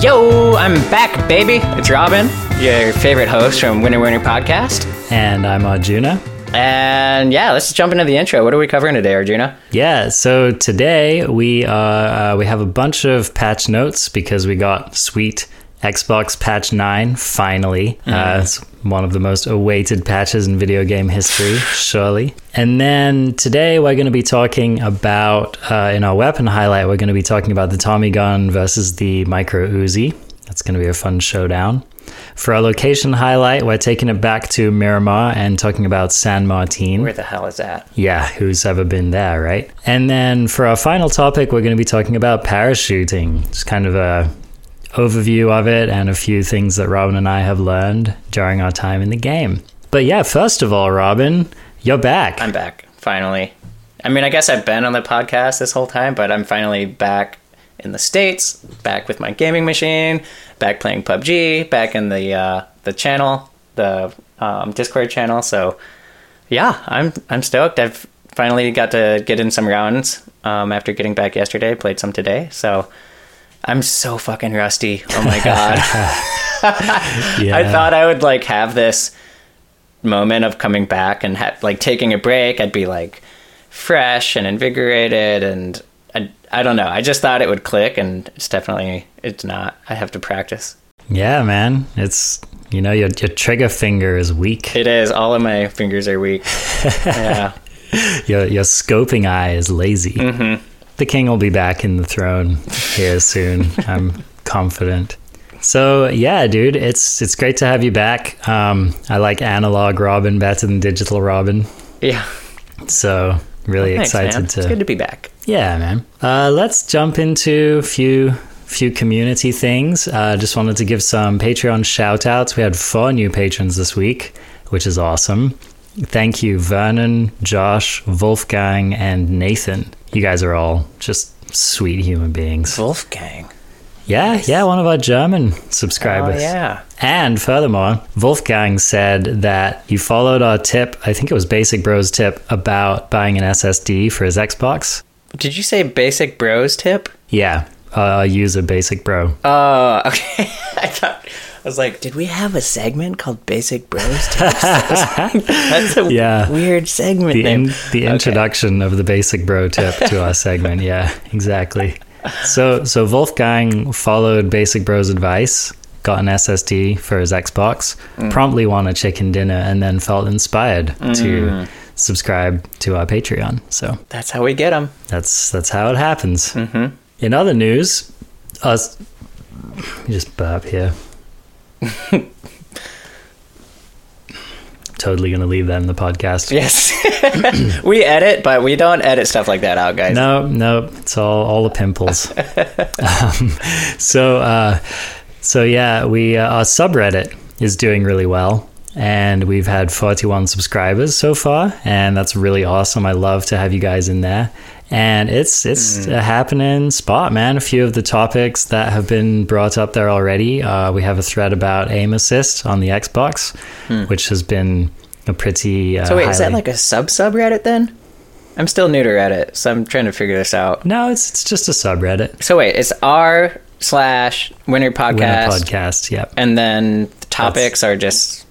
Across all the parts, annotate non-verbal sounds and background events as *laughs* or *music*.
Yo, I'm back, baby. It's Robin, your favorite host from Winner Winner Podcast. And I'm Arjuna. And yeah, let's jump into the intro. What are we covering today, Arjuna? Yeah, so today we uh, uh, we have a bunch of patch notes because we got sweet Xbox Patch 9 finally. Uh, it's one of the most awaited patches in video game history, *sighs* surely. And then today we're going to be talking about, uh, in our weapon highlight, we're going to be talking about the Tommy gun versus the Micro Uzi. That's going to be a fun showdown. For our location highlight, we're taking it back to Miramar and talking about San Martin. Where the hell is that? Yeah, who's ever been there, right? And then for our final topic, we're going to be talking about parachuting. It's kind of a overview of it and a few things that Robin and I have learned during our time in the game. But yeah, first of all, Robin, you're back. I'm back, finally. I mean, I guess I've been on the podcast this whole time, but I'm finally back in the States, back with my gaming machine, back playing PUBG, back in the uh, the channel, the um, Discord channel. So yeah, I'm I'm stoked. I've finally got to get in some rounds um, after getting back yesterday. Played some today, so I'm so fucking rusty. Oh my god! *laughs* yeah. I thought I would like have this moment of coming back and ha- like taking a break. I'd be like fresh and invigorated, and I, I don't know. I just thought it would click, and it's definitely it's not. I have to practice. Yeah, man. It's you know your your trigger finger is weak. It is. All of my fingers are weak. *laughs* yeah. Your your scoping eye is lazy. Mm-hmm. The king will be back in the throne here soon. I'm *laughs* confident. So yeah, dude, it's it's great to have you back. Um, I like analog Robin better than digital Robin. Yeah. So really Thanks, excited man. to It's good to be back. Yeah, man. Uh, let's jump into a few few community things. Uh, just wanted to give some Patreon shout outs. We had four new patrons this week, which is awesome. Thank you, Vernon, Josh, Wolfgang, and Nathan. You guys are all just sweet human beings. Wolfgang. Yeah, yeah, one of our German Oh subscribers. yeah. And furthermore, Wolfgang said that you followed our tip, I think it was Basic Bros tip, about buying an SSD for his Xbox. Did you say basic bros tip? Yeah, uh, user Basic Bro. Oh, *laughs* okay. I thought I was like, did we have a segment called Basic Bros Tips? *laughs* That's a Yeah. weird segment The, name. in, the introduction of the Basic Bro tip to our segment. Yeah, exactly. So, so Wolfgang followed Basic Bro's advice, got an SSD for his Xbox, Mm. promptly won a chicken dinner, and then felt inspired Mm. to subscribe to our Patreon. So That's how we get them. that's that's how it happens. Mm-hmm. In other news, us let just burp here. *laughs* totally gonna leave that in the podcast. Yes. *laughs* we edit, but we don't edit stuff like that out, guys. No, no, it's all all the pimples. *laughs* um, so, uh, so yeah, we uh, our subreddit is doing really well, and we've had 41 subscribers so far, and that's really awesome. I love to have you guys in there, and it's it's a happening spot, man. A few of the topics that have been brought up there already. Uh, we have a thread about aim assist on the Xbox, which has been a pretty. Uh, So wait, is that like a sub subreddit then? I'm still new to Reddit, so I'm trying to figure this out. No, it's it's just a subreddit. So wait, it's r slash winner podcast, Winner podcast. Yep. and then the topics are just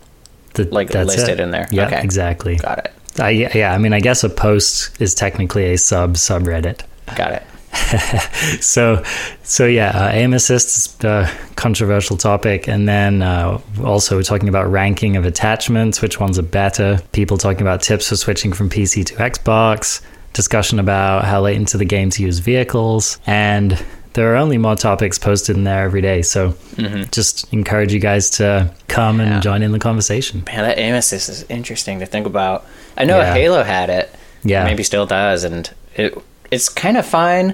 The, like, that's listed it. in there. Yeah, Okay. exactly. got it, I, yeah, I mean, I guess a post is technically a sub subreddit. got it. *laughs* So, so yeah, uh, aim assist is a controversial topic, and then uh, also we're talking about ranking of attachments, which ones are better. People talking about tips for switching from PC to Xbox. Discussion about how late into the game to use vehicles, and there are only more topics posted in there every day. So, just encourage you guys to come and join in the conversation. Man, that aim assist is interesting to think about. I know Yeah. Halo had it, Yeah. maybe still does, and it it's kind of fine.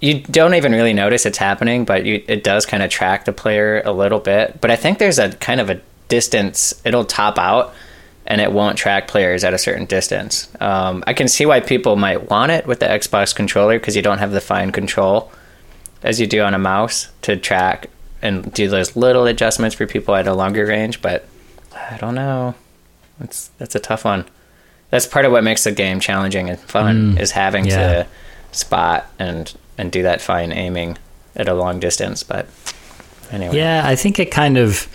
You don't even really notice it's happening, but you, it does kind of track the player a little bit. But I think there's a kind of a distance. It'll top out, and it won't track players at a certain distance. Um, I can see why people might want it with the Xbox controller because you don't have the fine control as you do on a mouse to track and do those little adjustments for people at a longer range. But I don't know. That's that's a tough one. That's part of what makes the game challenging and fun mm. is having yeah. to spot and and do that fine aiming at a long distance. But anyway. Yeah, I think it kind of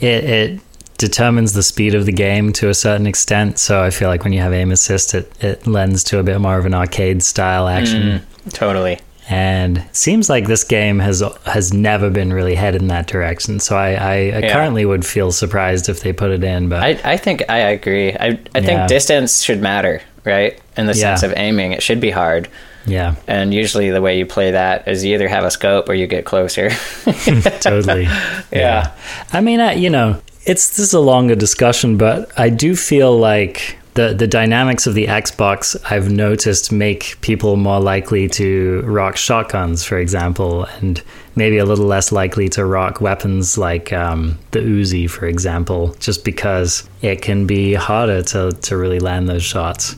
it, it determines the speed of the game to a certain extent. So I feel like when you have aim assist, it, it lends to a bit more of an arcade style action. Mm, totally. And seems like this game has has never been really headed in that direction. So I, I, I Yeah. currently would feel surprised if they put it in. But I, I think I agree. I, I Yeah. think distance should matter, right? In the Yeah. sense of aiming, it should be hard. yeah, And usually the way you play that is you either have a scope or you get closer. *laughs* *laughs* totally. Yeah. I mean, uh, you know, it's this is a longer discussion, but I do feel like the the dynamics of the Xbox I've noticed make people more likely to rock shotguns, for example, and maybe a little less likely to rock weapons like um, the Uzi, for example, just because it can be harder to to really land those shots.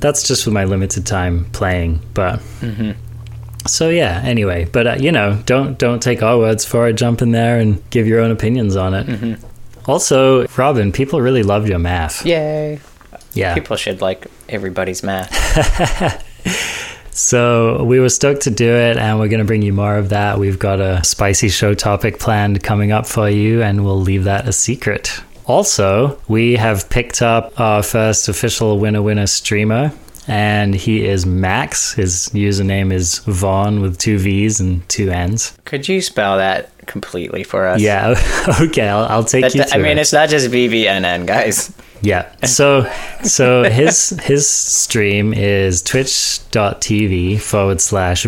That's just with my limited time playing, but. So yeah. Anyway, but uh, you know, don't don't take our words for it. Jump in there and give your own opinions on it. Also, Robin, people really loved your math. Yay. Yeah. People should like everybody's math. *laughs* So we were stoked to do it, and we're going to bring you more of that. We've got a spicy show topic planned coming up for you, and we'll leave that a secret. Also, we have picked up our first official winner winner streamer, and he is Max. His username is Vaughn with two V's and two N's. Could you spell that completely for us? Yeah, *laughs* okay, I'll, I'll take That- you I mean, it. it's not just VVNN, guys. Yeah. So so his his stream is twitch.tv forward slash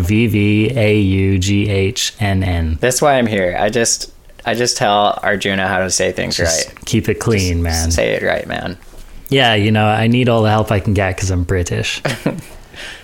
VVAUGHNN. That's why I'm here. I just I just tell Arjuna how to say things Just right. keep it clean, man. Say it right, man. Yeah, you know, I need all the help I can get because I'm British. *laughs*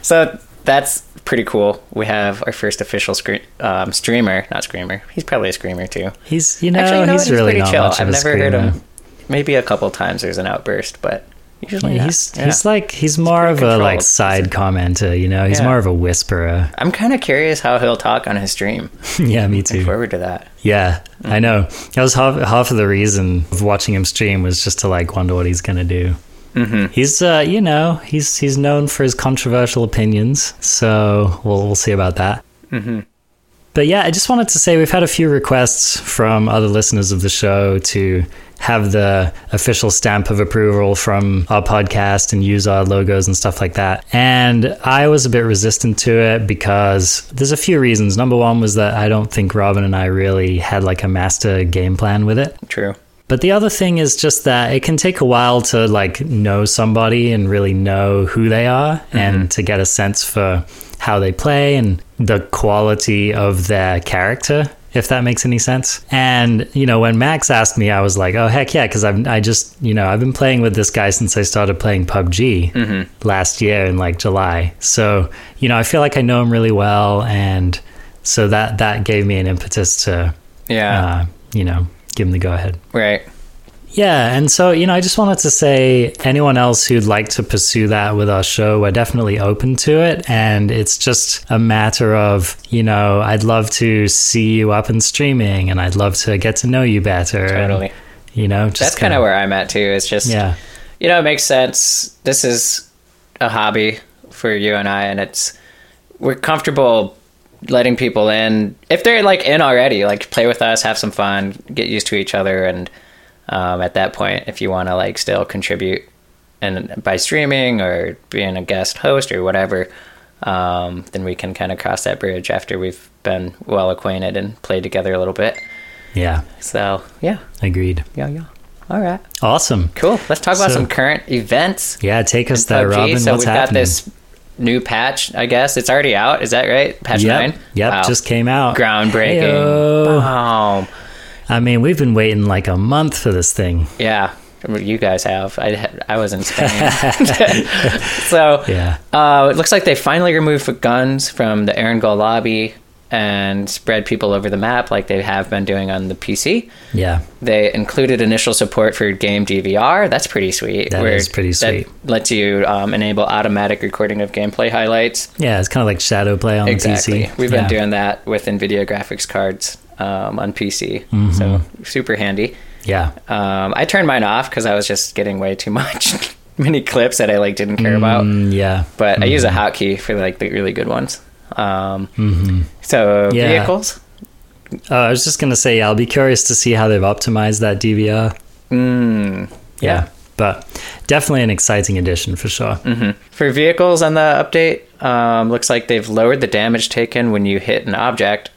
So that's pretty cool. We have our first official scre- um, streamer, not screamer. He's probably a screamer too. He's, you know, Actually, you know he's? He's really pretty not chill. much I've of a never heard screamer. him. Maybe a couple times there's an outburst, but usually Yeah, he's Yeah. he's like he's more of a like side commenter, you know. He's Yeah. more of a whisperer. I'm kind of curious how he'll talk on his stream. *laughs* yeah, me Look too. forward to that. Yeah, I know. That was half half of the reason of watching him stream was just to like wonder what he's gonna do. Mm-hmm. He's, uh, you know, he's he's known for his controversial opinions, so we'll we'll see about that. Mm-hmm. But yeah, I just wanted to say we've had a few requests from other listeners of the show to have the official stamp of approval from our podcast and use our logos and stuff like that. And I was a bit resistant to it because there's a few reasons. Number one was that I don't think Robin and I really had like a master game plan with it. True. But the other thing is just that it can take a while to like know somebody and really know who they are and to get a sense for how they play and the quality of their character if that makes any sense. And you know, when Max asked me, I was like, "Oh heck yeah!" Because I've I just you know I've been playing with this guy since I started playing PUBG last year in like July. So you know, I feel like I know him really well, and so that that gave me an impetus to Yeah. uh, you know give him the go ahead. right. Yeah, and so you know, I just wanted to say anyone else who'd like to pursue that with our show, we're definitely open to it, and it's just a matter of you know, I'd love to see you up and streaming, and I'd love to get to know you better. and, Totally. you know, just That's kind of where I'm at too. It's just yeah, you know, it makes sense. This is a hobby for you and I, and it's we're comfortable letting people in if they're like in already. Like play with us, have some fun, get used to each other, and um, at that point, if you want to like still contribute and by streaming or being a guest host or whatever, um, then we can kind of cross that bridge after we've been well acquainted and played together a little bit. yeah, So yeah, agreed. yeah, yeah. All right, Awesome. cool. Let's talk about So- some current events. Yeah, take us there, PUBG. Robin. So What's we've happening? got this new patch. I guess it's already out. Is that right? Patch Yep, nine. yep, Wow. just came out. groundbreaking. Heyo. Wow. I mean, we've been waiting like a month for this thing. Yeah, you guys have. I I was in Spain. so Yeah, uh, it looks like they finally removed guns from the Erangel lobby and spread people over the map like they have been doing on the PC. yeah, They included initial support for game DVR. That's pretty sweet. That is pretty sweet. That lets you um, enable automatic recording of gameplay highlights. yeah. It's kind of like ShadowPlay on Exactly. the PC. We've Yeah. been doing that with NVIDIA graphics cards um, on PC. Mm-hmm. So super handy. Yeah, Um, I turned mine off because I was just getting way too *laughs* much many clips that I like didn't care about. Mm, yeah. But I use a hotkey for like the really good ones. Um, hmm so Yeah. vehicles. Oh, I was just gonna say, yeah, I'll be curious to see how they've optimized that DVR. Mm, Yeah, but definitely an exciting addition for sure. For vehicles on the update, um, looks like they've lowered the damage taken when you hit an object,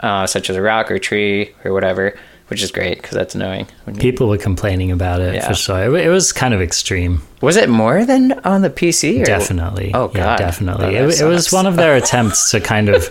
uh, such as a rock or tree or whatever, which is great because that's annoying. People were complaining about it Yeah. for sure. It, it was kind of extreme, Was it more than on the PC? Or? definitely. Oh, yeah, God. definitely. Oh, it, it was one of their *laughs* attempts to kind of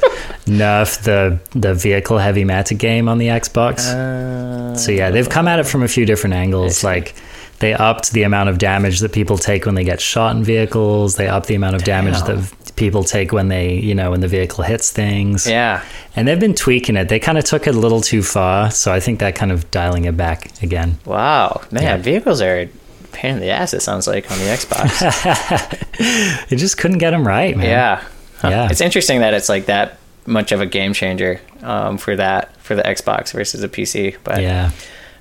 nerf the the vehicle heavy meta game on the Xbox. Uh, So yeah, they've come at it from a few different angles. Like they upped the amount of damage that people take when they get shot in vehicles. They upped the amount of damage that people take when they, you know, when the vehicle hits things. yeah. And they've been tweaking it. They kind of took it a little too far, so I think they're kind of dialing it back again. Wow, man, Yeah. vehicles are a pain in the ass. It sounds like on the Xbox. *laughs* They just couldn't get them right, man. yeah, Huh. Yeah. It's interesting that it's like that much of a game changer um, for that for the Xbox versus a PC. But Yeah.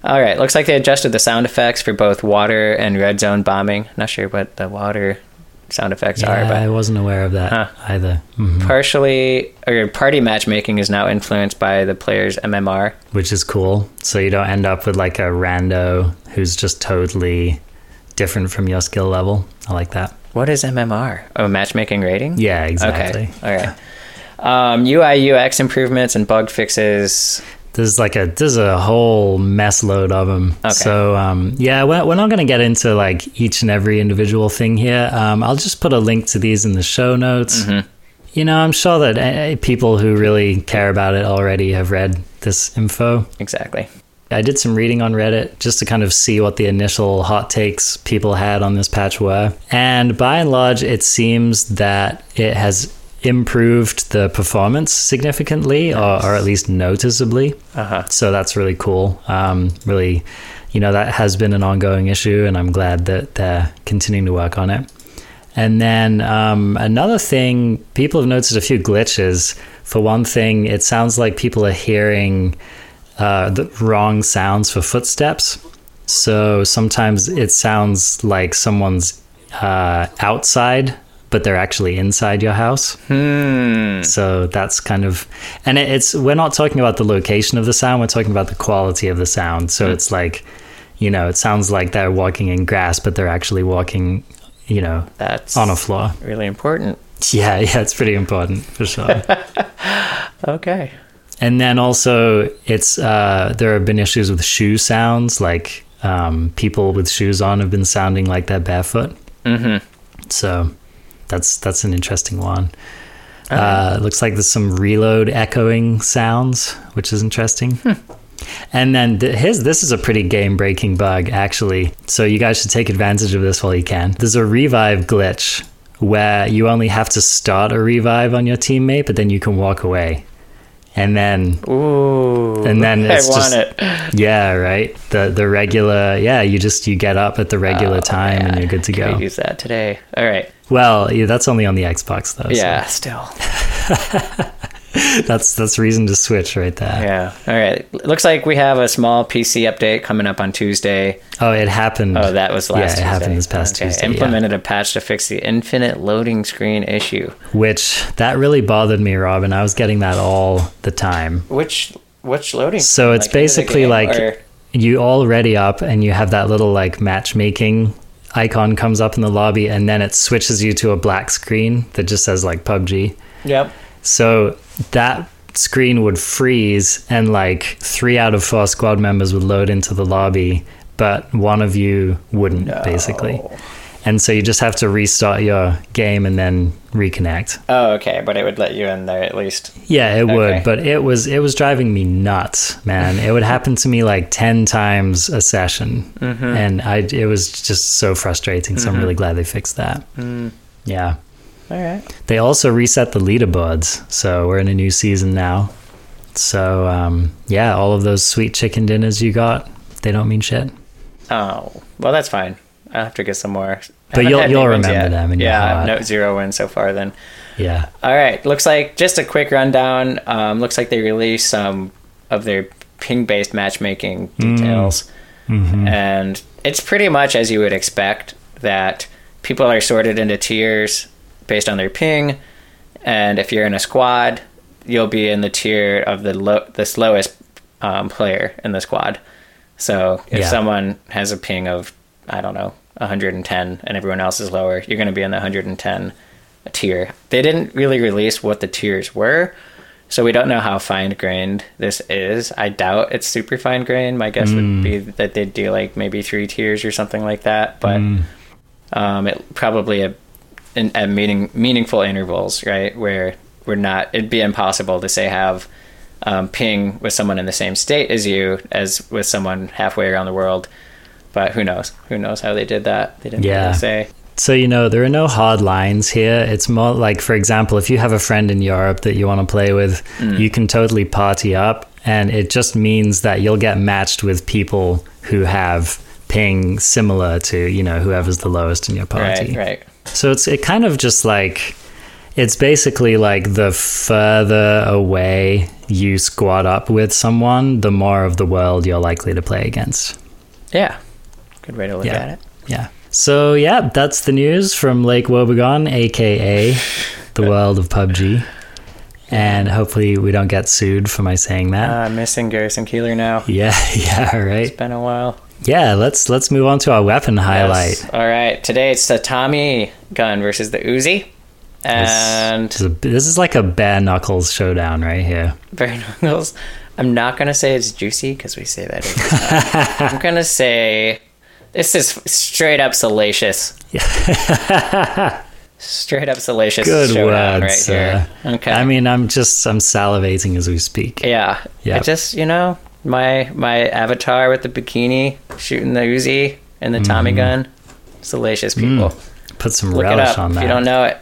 All right, looks like they adjusted the sound effects for both water and red zone bombing. Not sure what the water sound effects Yeah, are, but I wasn't aware of that Huh. either. Mhm. partially or party matchmaking is now influenced by the player's MMR. Which is cool. So you don't end up with like a rando who's just totally different from your skill level. I like that. What is MMR? Oh, matchmaking rating. Yeah, exactly. Okay. All right. Um, UI UX improvements and bug fixes. There's like a there's a whole mess load of them. Okay. So um, yeah, we're, we're not going to get into like each and every individual thing here. Um, I'll just put a link to these in the show notes. You know, I'm sure that uh, people who really care about it already have read this info. Exactly. I did some reading on Reddit just to kind of see what the initial hot takes people had on this patch were. And by and large, it seems that it has improved the performance significantly or, or at least noticeably. Uh huh. So that's really cool. Um, really, you know, that has been an ongoing issue, and I'm glad that they're continuing to work on it. And then um, another thing, people have noticed a few glitches. For one thing, it sounds like people are hearing uh, the wrong sounds for footsteps. So sometimes it sounds like someone's uh, outside, but they're actually inside your house. Hmm. So that's kind of, and it, it's we're not talking about the location of the sound. We're talking about the quality of the sound. So it's like, you know, it sounds like they're walking in grass, but they're actually walking, you know, That's on a floor. really important. Yeah, *laughs* yeah, it's pretty important for sure. *laughs* Okay. and then also, it's uh, there have been issues with shoe sounds. Like um, people with shoes on have been sounding like they're barefoot. Mm-hmm. So that's that's an interesting one. Uh, looks like there's some reload echoing sounds, which is interesting. And then th- his this is a pretty game breaking bug actually. So you guys should take advantage of this while you can. There's a revive glitch where you only have to start a revive on your teammate, but then you can walk away. And then Ooh. And then it's I want just- it. yeah, right. The the regular yeah, you just you get up at the regular oh, time and Oh, you're good to can go. Use that today. All right. Well, yeah, that's only on the Xbox though. so Yeah. Still. *laughs* *laughs* that's that's reason to switch right there. Yeah. All right. Looks like we have a small PC update coming up on Tuesday. Oh, it happened. Oh, that was last Yeah, it Tuesday. happened this past Okay. Tuesday, yeah. Implemented a patch to fix the infinite loading screen issue. which that really bothered me, Robin. I was getting that all the time. Which which loading? So it's Like, basically like or- you all ready up and you have that little like matchmaking icon comes up in the lobby and then it switches you to a black screen that just says like PUBG. Yep. So that screen would freeze and like three out of four squad members would load into the lobby, but one of you wouldn't basically. And so you just have to restart your game and then reconnect. Oh, okay, but it would let you in there at least. Yeah, it Okay. would, but it was it was driving me nuts, man. it would happen to me like 10 times a session. Mm-hmm. And I it was just so frustrating. So I'm really glad they fixed that. Mm. Yeah. All right. They also reset the leaderboards, so we're in a new season now. So um, yeah, all of those sweet chicken dinners you got, they don't mean shit. Oh, well, that's fine. I'll have to get some more. But you'll- you'll remember yet. them in your yeah, heart. no zero win so far. Then. Yeah, All right. Looks like just a quick rundown. Um, looks like they released some of their ping-based matchmaking Mm. details, Mm-hmm. and it's pretty much as you would expect that people are sorted into tiers based on their ping, and if you're in a squad, you'll be in the tier of the low, the slowest um, player in the squad. So if Yeah. someone has a ping of I don't know 110 and everyone else is lower, you're going to be in the 110 tier. They didn't really release what the tiers were, so we don't know how fine grained this is. I doubt it's super fine grained. My guess would be that they'd do like maybe three tiers or something like that, but um, it probably at, in, at meaning meaningful intervals, right? Where we're not, it'd be impossible to say have um, ping with someone in the same state as you as with someone halfway around the world. But who knows? Who knows how they did that? They didn't Yeah. really say. So, you know, there are no hard lines here. It's more like, for example, if you have a friend in Europe that you want to play with, you can totally party up. And it just means that you'll get matched with people who have ping similar to, you know, whoever's the lowest in your party. Right, right. So it's it kind of just like it's basically like the further away you squad up with someone, the more of the world you're likely to play against. Yeah. Good way to look Yeah. at it. Yeah. So yeah, that's the news from Lake Wobegon, aka the *laughs* world of PUBG. And hopefully we don't get sued for my saying that. Uh, missing Garrison Keillor now. yeah, *laughs* yeah, right. It's been a while. Yeah, let's let's move on to our weapon highlight. Yes. All right. Today it's the Tommy gun versus the Uzi. And This this is like a bare knuckles showdown right here. *laughs* Bare Knuckles. I'm not gonna say it's juicy because we say that. *laughs* I'm gonna say this is straight up salacious. *laughs* straight up salacious. Good showdown words. right here. uh, Okay. I mean, I'm just I'm salivating as we speak. yeah. Yeah. I just you know my my avatar with the bikini shooting the Uzi and the Tommy Mm-hmm. gun. Salacious people. Put some Look relish on if you don't know it.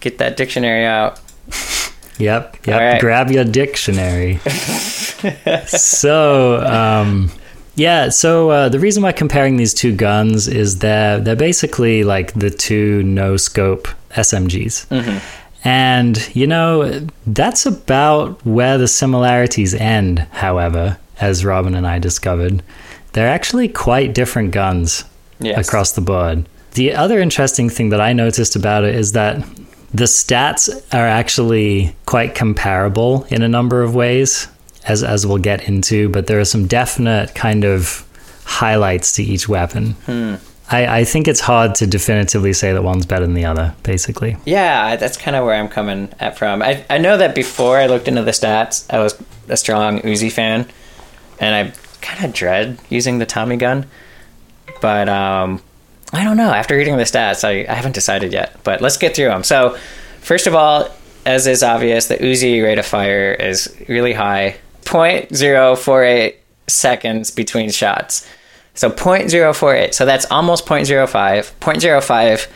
Get that dictionary out. *laughs* Yep, yep. Right. Grab your dictionary. *laughs* so, um, yeah. So uh, the reason why comparing these two guns is they're they're basically like the two no scope SMGs, and you know that's about where the similarities end. However, as Robin and I discovered, they're actually quite different guns Yes. across the board. The other interesting thing that I noticed about it is that the stats are actually quite comparable in a number of ways, as as we'll get into. But there are some definite kind of highlights to each weapon. Hmm. I, I think it's hard to definitively say that one's better than the other. Basically, Yeah, that's kind of where I'm coming at from. I, I know that before I looked into the stats, I was a strong Uzi fan, and I kind of dread using the Tommy gun. But um, I don't know. After reading the stats, I, I haven't decided yet. But let's get through them. So, first of all, as is obvious, the Uzi rate of fire is really high 0.048 seconds between shots. So 0.048. So that's almost 0.05. 0.05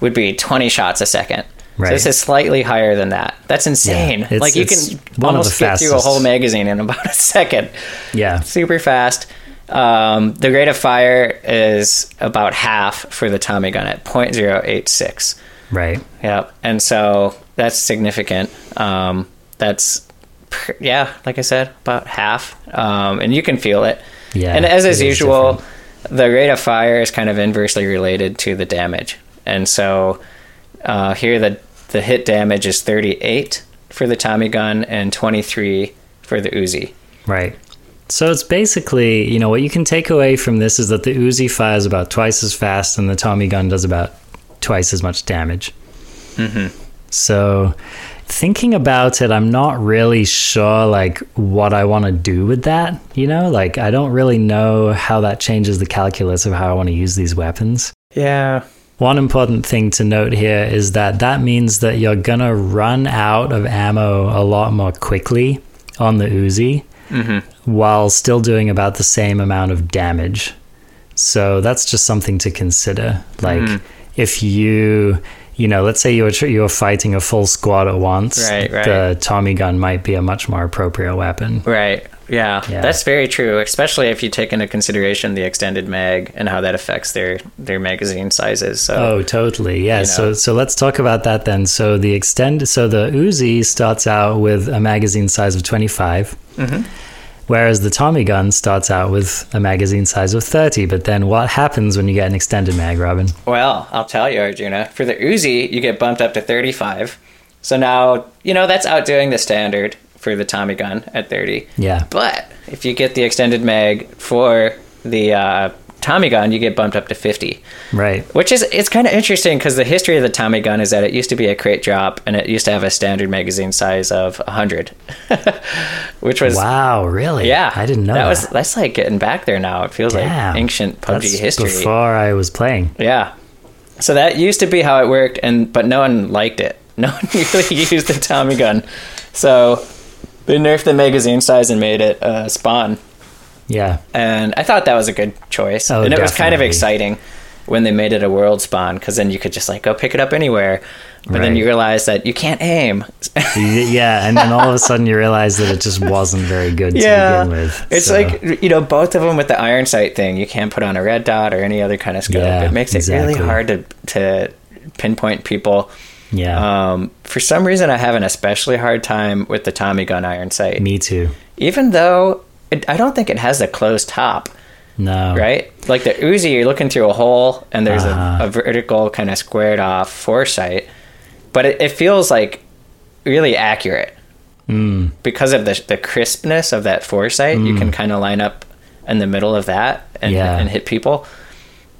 would be 20 shots a second. Right. So this is slightly higher than that. That's insane. it's- like you can almost get through a whole magazine in about *laughs* a second. yeah, Super fast. Um, the rate of fire is about half for the Tommy gun at 0.086. right. Yep. And so that's significant. Um, that's, yeah, like I said, about half. Um, and you can feel it. Yeah, And as is usual, different. the rate of fire is kind of inversely related to the damage. And so uh, here the, the hit damage is 38 for the Tommy gun and 23 for the Uzi. Right. So it's basically, you know, what you can take away from this is that the Uzi fires about twice as fast and the Tommy gun does about twice as much damage. Mm-hmm. So thinking about it, I'm not really sure like what I want to do with that. You know, like I don't really know how that changes the calculus of how I want to use these weapons. Yeah. One important thing to note here is that that means that you're gonna run out of ammo a lot more quickly on the Uzi mm-hmm. while still doing about the same amount of damage. So that's just something to consider. Like mm-hmm. if you, you know, let's say you were you were fighting a full squad at once, Right, right. the Tommy gun might be a much more appropriate weapon. Right. Yeah, Yeah. that's very true. Especially if you take into consideration the extended mag and how that affects their their magazine sizes. So Oh, totally. Yeah. You So so let's talk about that then. So the extend so the Uzi starts out with a magazine size of 25. Mm-hmm. Whereas the Tommy gun starts out with a magazine size of 30. But then what happens when you get an extended mag, Robin? well, I'll tell you, Arjuna. For the Uzi, you get bumped up to thirty five. So now, you know, that's outdoing the standard for the Tommy gun at 30. Yeah. But if you get the extended mag for the uh, Tommy gun, you get bumped up to 50. Right. Which is it's kind of interesting because the history of the Tommy gun is that it used to be a crate drop and it used to have a standard magazine size of 100, *laughs* which was Wow, really? yeah, I didn't know that that. was that's like getting back there now. It feels Damn. like ancient PUBG That's history. Before I was playing. Yeah. So that used to be how it worked, and but no one liked it. *laughs* No one *laughs* really used the Tommy gun. So they nerfed the magazine size and made it uh, spawn. Yeah. And I thought that was a good choice. Oh, and it was kind of exciting when they made it a world spawn because then you could just like go pick it up anywhere. But then you realize that you can't aim. yeah, and then all of a sudden you realize that it just wasn't very good to begin with. It's so- like you know both of them with the iron sight thing. You can't put on a red dot or any other kind of scope. Yeah, it makes it exactly. really hard to to pinpoint people. Yeah, Um, for some reason, I have an especially hard time with the Tommy gun iron sight, me too. even though it, I don't think it has a closed top. No, Right, like the Uzi, you're looking through a hole and there's Uh-huh. a, a vertical kind of squared off foresight, but it, it feels like really accurate Mm, because of the the crispness of that foresight. You can kind of line up in the middle of that and, Yeah. and hit people.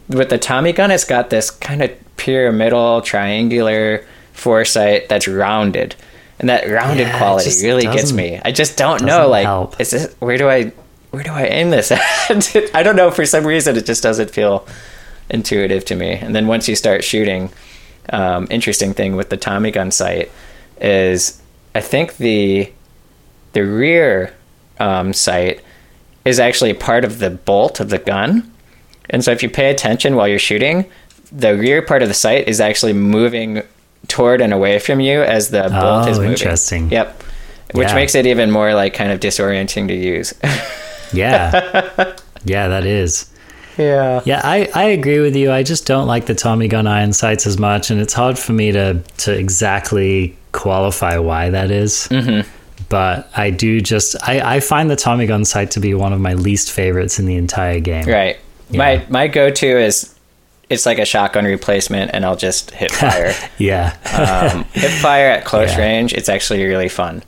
With the Tommy gun, it's got this kind of pyramidal, triangular foresight that's rounded, and that rounded Yeah, quality really gets me. I just don't know, like, help. is this where do I where do I aim this at? *laughs* I don't know. For some reason, it just doesn't feel intuitive to me. And then once you start shooting, um, interesting thing with the Tommy gun sight is I think the the rear um, sight is actually part of the bolt of the gun. And so if you pay attention while you're shooting, the rear part of the sight is actually moving toward and away from you as the bolt Oh, is moving. interesting. Yep. Which Yeah. makes it even more like kind of disorienting to use. *laughs* yeah, yeah, that is. yeah. Yeah, I, I agree with you. I just don't like the Tommy gun iron sights as much, and it's hard for me to to exactly qualify why that is. Mm-hmm. But I do just I, I find the Tommy gun sight to be one of my least favorites in the entire game. Right. Yeah. My my go to is it's like a shotgun replacement and I'll just hit *laughs* fire. Yeah, um, hip fire at close Yeah. range, it's actually really fun.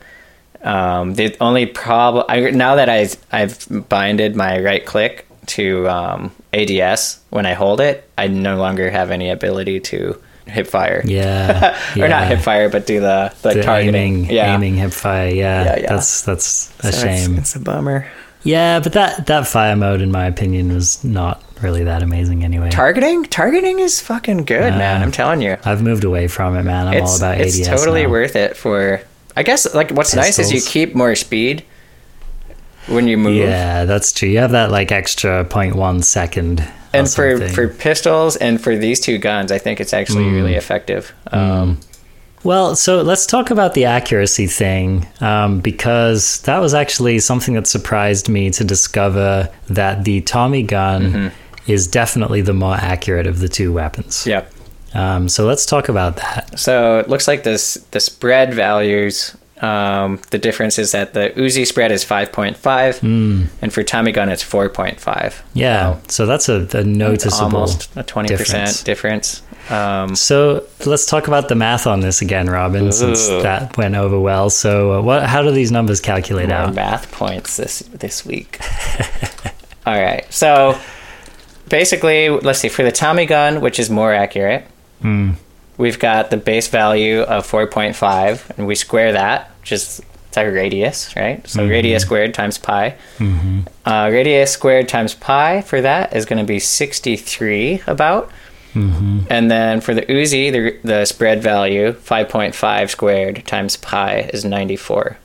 Um, the only problem I, now that I I've binded my right click to um, ADS when I hold it, I no longer have any ability to hip fire. yeah, *laughs* or not yeah. hip fire, but do the the, The targeting. aiming, yeah, aiming hip fire. Yeah, Yeah, yeah. that's that's a So it's- shame. It's, a bummer. Yeah, but that that fire mode, in my opinion, was not really that amazing anyway. Targeting, targeting is fucking good, man. I'm telling you. I've moved away from it, man. I'm it's, all about ADS. it's totally now. worth it for i guess like what's nice is you keep more speed when you move Yeah, that's true. You have that like extra 0.1 second. and for something. for pistols and for these two guns i think it's actually Mm. really effective um Well, so let's talk about the accuracy thing um, because that was actually something that surprised me to discover that the Tommy gun Mm-hmm. is definitely the more accurate of the two weapons. yeah Um, so let's talk about that. so it looks like this the spread values um the difference is that the uzi spread is 5.5 Hmm. and for tommy gun it's 4.5 Yeah, so that's a, a noticeable. almost a 20% difference. difference, um So let's talk about the math on this again, Robin, since that went over well. So, uh, what? How do these numbers calculate more out? math points this this week. *laughs* All right, so basically, let's see for the Tommy gun, which is more accurate. Hmm. We've got the base value of four point five, and we square that, which is it's like a radius, right? So Mm-hmm. radius squared times pi. Uh, radius squared times pi for that is going to be sixty three about. Mm-hmm. And then for the Uzi, the, the spread value, 5.5 squared times pi is 94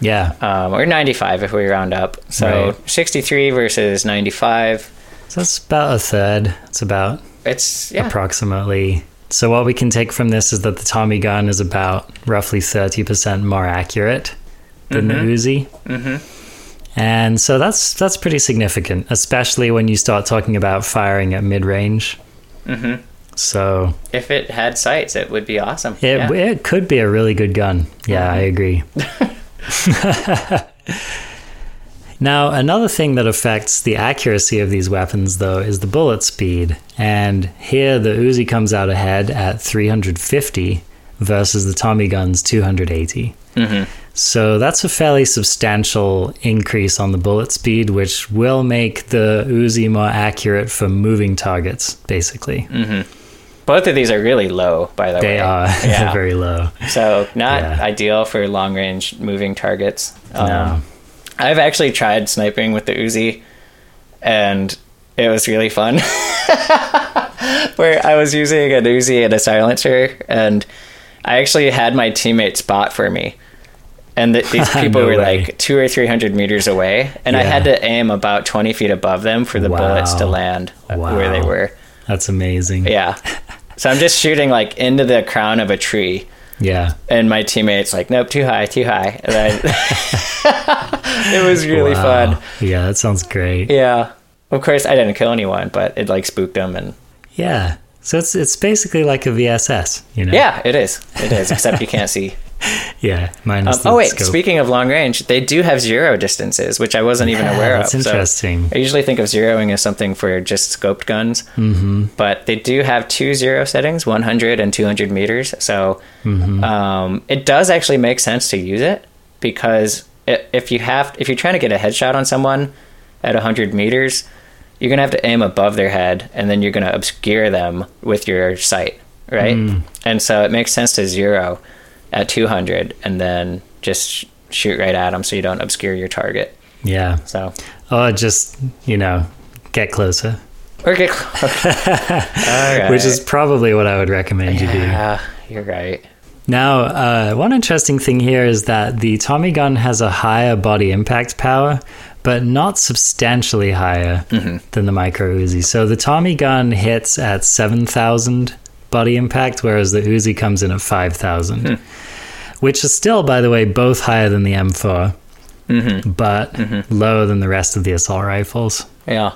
Yeah, um, or 95 if we round up. So Right. 63 versus 95. so that's about a third. It's about It's yeah, approximately. So what we can take from this is that the Tommy gun is about roughly thirty percent more accurate than the Uzi. Mm-hmm. And so that's that's pretty significant, especially when you start talking about firing at mid Mhm. So if it had sights, it would be awesome. It, yeah. it could be a really good gun. Yeah, I agree. *laughs* *laughs* now, another thing that affects the accuracy of these weapons, though, is the bullet speed. And here, the Uzi comes out ahead at 350 versus the Tommy gun's 280. Mm-hmm. So that's a fairly substantial increase on the bullet speed, which will make the Uzi more accurate for moving targets, basically. Both of these are really low, by the way. They are *laughs* Yeah. very low. So not Yeah. ideal for long range moving targets. Um, No. I've actually tried sniping with the Uzi, and it was really fun. *laughs* Where I was using an Uzi and a silencer, and I actually had my teammate spot for me. And th- *laughs* these people No were way. like two or three hundred meters away, and I had to aim about twenty feet above them for the bullets to land uh, where they were. That's amazing. Yeah. So I'm just shooting like into the crown of a tree, Yeah. and my teammates like, nope, too high, too high. And I, *laughs* *laughs* it was really Wow. fun. Yeah, that sounds great. Yeah. Of course, I didn't kill anyone, but it like spooked them, and Yeah. So it's it's basically like a VSS, you know? yeah, it is. It is. Except you can't see. *laughs* Yeah. Um, Minus the oh wait, scope. speaking of long range, they do have zero distances, which I wasn't even Yeah, aware that's of. So interesting. I usually think of zeroing as something for just scoped guns, mm-hmm. but they do have two zero settings, 100 and 200 meters. So Mm-hmm. um, it does actually make sense to use it because if you have if you're trying to get a headshot on someone at 100 meters, you're gonna have to aim above their head, and then you're gonna obscure them with your sight, right? Mm. And so it makes sense to zero at 200, and then just shoot right at them so you don't obscure your target. Yeah. So Or just, you know, get closer. or get All right. *laughs* *laughs* Which is probably what I would recommend you do. yeah, you're right. Now, uh, one interesting thing here is that the Tommy gun has a higher body impact power, but not substantially higher than the micro Uzi. So the Tommy gun hits at 7,000 body impact, whereas the Uzi comes in at 5,000, hmm. which is still, by the way, both higher than the M4, mm-hmm. but mm-hmm. lower than the rest of the assault rifles. Yeah.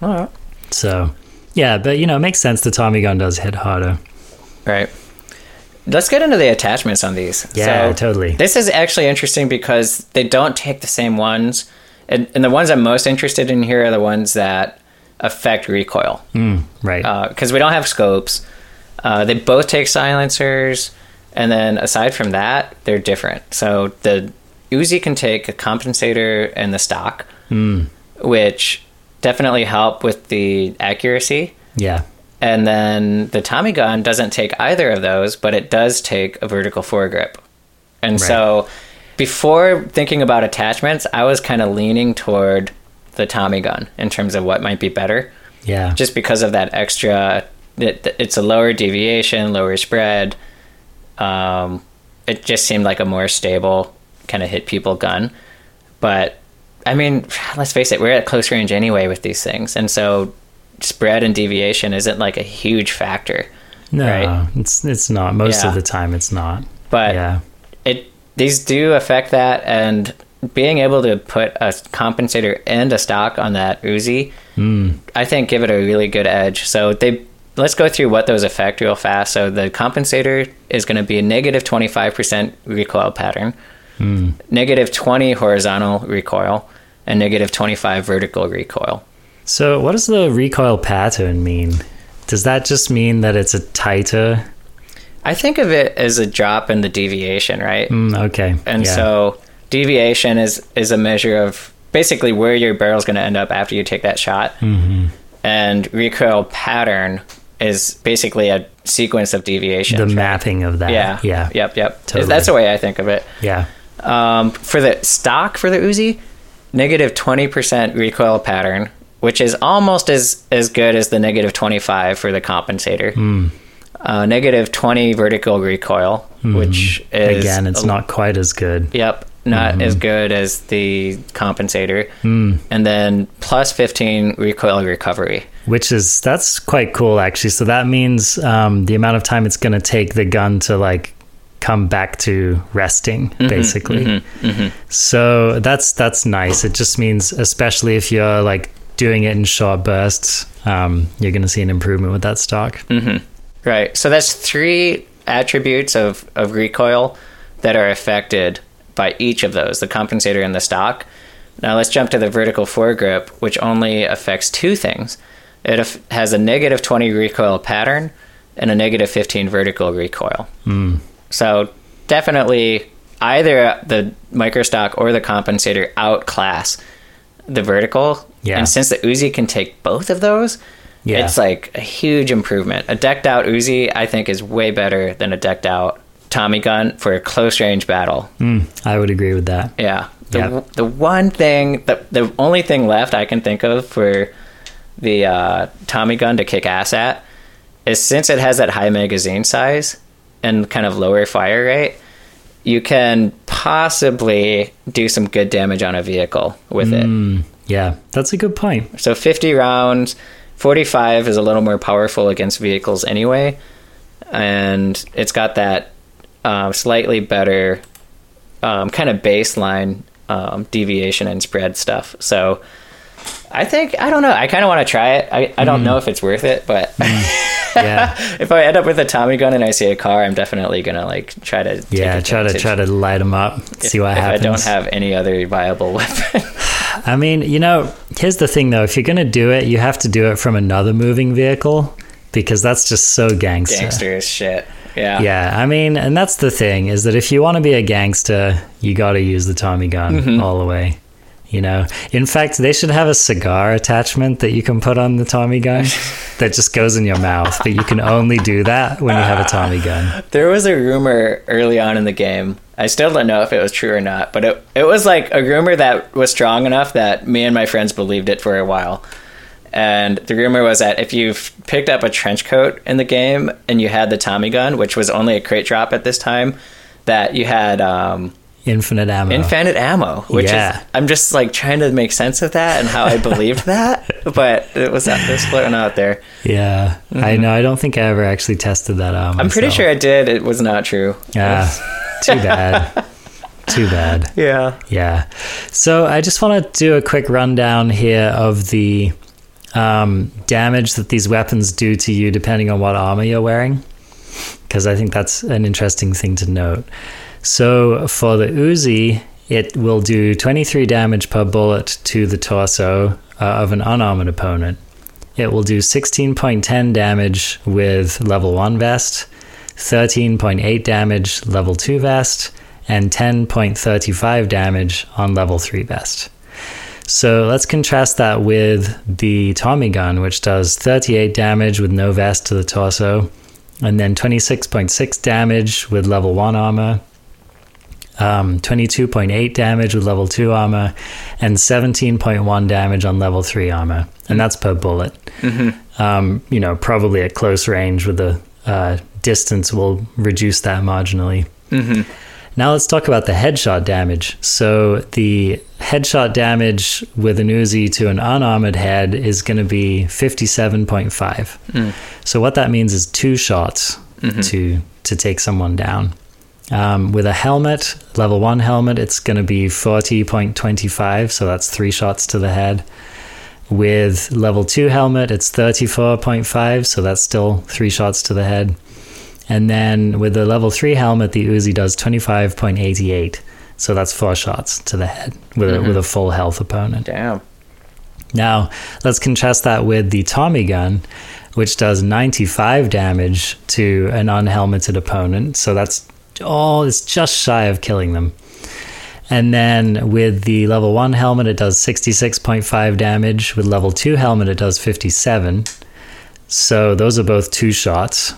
All right. So, yeah, but you know, it makes sense the Tommy gun does hit harder. Right. Let's get into the attachments on these. Yeah, So, totally. This is actually interesting because they don't take the same ones. And, and the ones I'm most interested in here are the ones that affect recoil. Mm, right. Uh, because we don't have scopes. Uh, they both take silencers. And then aside from that, they're different. So the Uzi can take a compensator and the stock, which definitely help with the accuracy. yeah. And then the Tommy gun doesn't take either of those, but it does take a vertical foregrip. And so before thinking about attachments, I was kind of leaning toward the Tommy gun in terms of what might be better, Yeah. just because of that extra. It, it's a lower deviation, lower spread. Um, it just seemed like a more stable kind of hit people gun. But I mean, let's face it, we're at close range anyway with these things, and so spread and deviation isn't like a huge factor. No, right? it's it's not. Most Yeah. of the time, it's not. But yeah, it these do affect that, and being able to put a compensator and a stock on that Uzi, I think give it a really good edge. So they let's go through what those affect real fast. So the compensator is going to be a negative negative twenty five percent recoil pattern, negative twenty horizontal recoil, and negative twenty five vertical recoil. So, what does the recoil pattern mean? Does that just mean that it's a tighter? I think of it as a drop in the deviation, right? Mm, okay. And yeah. so deviation is is a measure of basically where your barrel's going to end up after you take that shot. Mm-hmm. And recoil pattern is basically a sequence of deviations. the right? mapping of that. Yeah. Yeah. Yep. Yep. Totally. That's the way I think of it. Yeah. Um, for the stock for the Uzi, negative twenty percent recoil pattern, which is almost as as good as the negative twenty five for the compensator. Hmm. Uh, negative twenty vertical recoil, which is. Again, it's a- not quite as good. Yep, not Mm-hmm. as good as the compensator. Hmm. And then plus 15 recoil recovery. Which is that's quite cool actually. So that means um, the amount of time it's going to take the gun to like come back to resting, Mm-hmm, basically. So that's that's nice. It just means, especially if you're like doing it in short bursts, um, you're going to see an improvement with that stock. Right. So that's three attributes of, of recoil that are affected by each of those the compensator and the stock. Now let's jump to the vertical foregrip, which only affects two things. It has a negative 20 recoil pattern and a negative 15 vertical recoil. Mm. So definitely either the microstock or the compensator outclass the vertical. Yeah. And since the Uzi can take both of those, Yeah. it's like a huge improvement. A decked out Uzi, I think, is way better than a decked out Tommy gun for a close range battle. Mm, I would agree with that. Yeah. The, Yeah. the one thing, the, the only thing left I can think of for the uh, Tommy gun to kick ass at is since it has that high magazine size and kind of lower fire rate, you can possibly do some good damage on a vehicle with it. Mm, yeah, that's a good point. So 50 rounds, 45 is a little more powerful against vehicles anyway, and it's got that um, slightly better um, kind of baseline um, deviation and spread stuff. So I think I don't know. I kind of want to try it. I, I don't know if it's worth it, but *laughs* Yeah, if I end up with a Tommy gun and I see a car, I'm definitely gonna like try to yeah. Try to try to light them up, see what if happens. I don't have any other viable *laughs* weapon. I mean, you know, here's the thing though. If you're gonna do it, you have to do it from another moving vehicle because that's just so gangster. Gangster as shit. Yeah. Yeah, I mean, and that's the thing is that if you want to be a gangster, you got to use the Tommy gun Mm-hmm. all the way. You know, in fact, they should have a cigar attachment that you can put on the Tommy gun *laughs* that just goes in your mouth. But you can only do that when you have a Tommy gun. *laughs* There was a rumor early on in the game. I still don't know if it was true or not, but it it was like a rumor that was strong enough that me and my friends believed it for a while. And the rumor was that if you picked up a trench coat in the game and you had the Tommy gun, which was only a crate drop at this time, that you had um, Infinite ammo. infinite ammo. Which Yeah. is I'm just like trying to make sense of that and how I believed *laughs* that, but it was it was floating out there. yeah, I know. I don't think I ever actually tested that out. Mm-hmm. I'm pretty sure I did. It was not true. Yeah, too bad. too bad. *laughs* Yeah. Yeah. So I just want to do a quick rundown here of the um, damage that these weapons do to you depending on what armor you're wearing, because I think that's an interesting thing to note. So for the Uzi, it will do 23 damage per bullet to the torso uh, of an unarmored opponent. It will do 16.10 damage with level 1 vest, 13.8 damage level 2 vest, and 10.35 damage on level 3 vest. So let's contrast that with the Tommy gun, which does 38 damage with no vest to the torso, and then 26.6 damage with level 1 armor, um, 22.8 damage with level 2 armor, and 17.1 damage on level 3 armor. And that's per bullet. Um, you know, probably at close range with the uh, distance will reduce that marginally. Now let's talk about the headshot damage. So the headshot damage with an Uzi to an unarmored head is going to be 57.5. So what that means is two shots to to take someone down. Um, with a helmet, level one helmet, it's going to be 40.25. So that's three shots to the head. With level two helmet, it's 34.5. So that's still three shots to the head. And then with the level 3 helmet, the Uzi does 25.88. So that's four shots to the head with, a, mm-hmm. with a full health opponent. Damn. Now, let's contrast that with the Tommy gun, which does 95 damage to an unhelmeted opponent. So that's oh, it's just shy of killing them. And then with the level 1 helmet, it does 66.5 damage. With level 2 helmet, it does 57. So those are both two shots.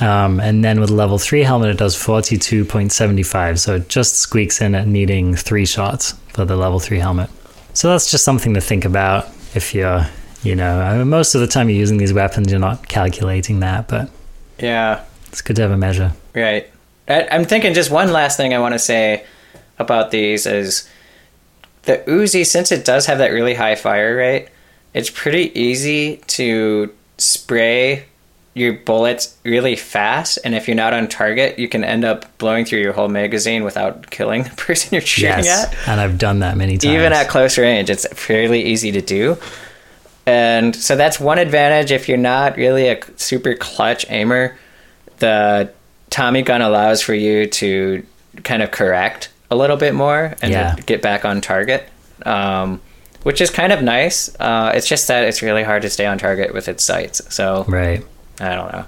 Um, and then with level 3 helmet, it does 42.75. So it just squeaks in at needing three shots for the level 3 helmet. So that's just something to think about if you're, you know, I mean, most of the time you're using these weapons, you're not calculating that, but Yeah. it's good to have a measure. Right. I, I'm thinking just one last thing I want to say about these is the Uzi, since it does have that really high fire rate, it's pretty easy to spray your bullets really fast. And if you're not on target, you can end up blowing through your whole magazine without killing *laughs* the person you're shooting Yes. at. And I've done that many times. Even at close range, it's fairly easy to do. And so that's one advantage if you're not really a super clutch aimer. The Tommy gun allows for you to kind of correct a little bit more and Yeah. get back on target, um, which is kind of nice. Uh, it's just that it's really hard to stay on target with its sights. So Right. I don't know.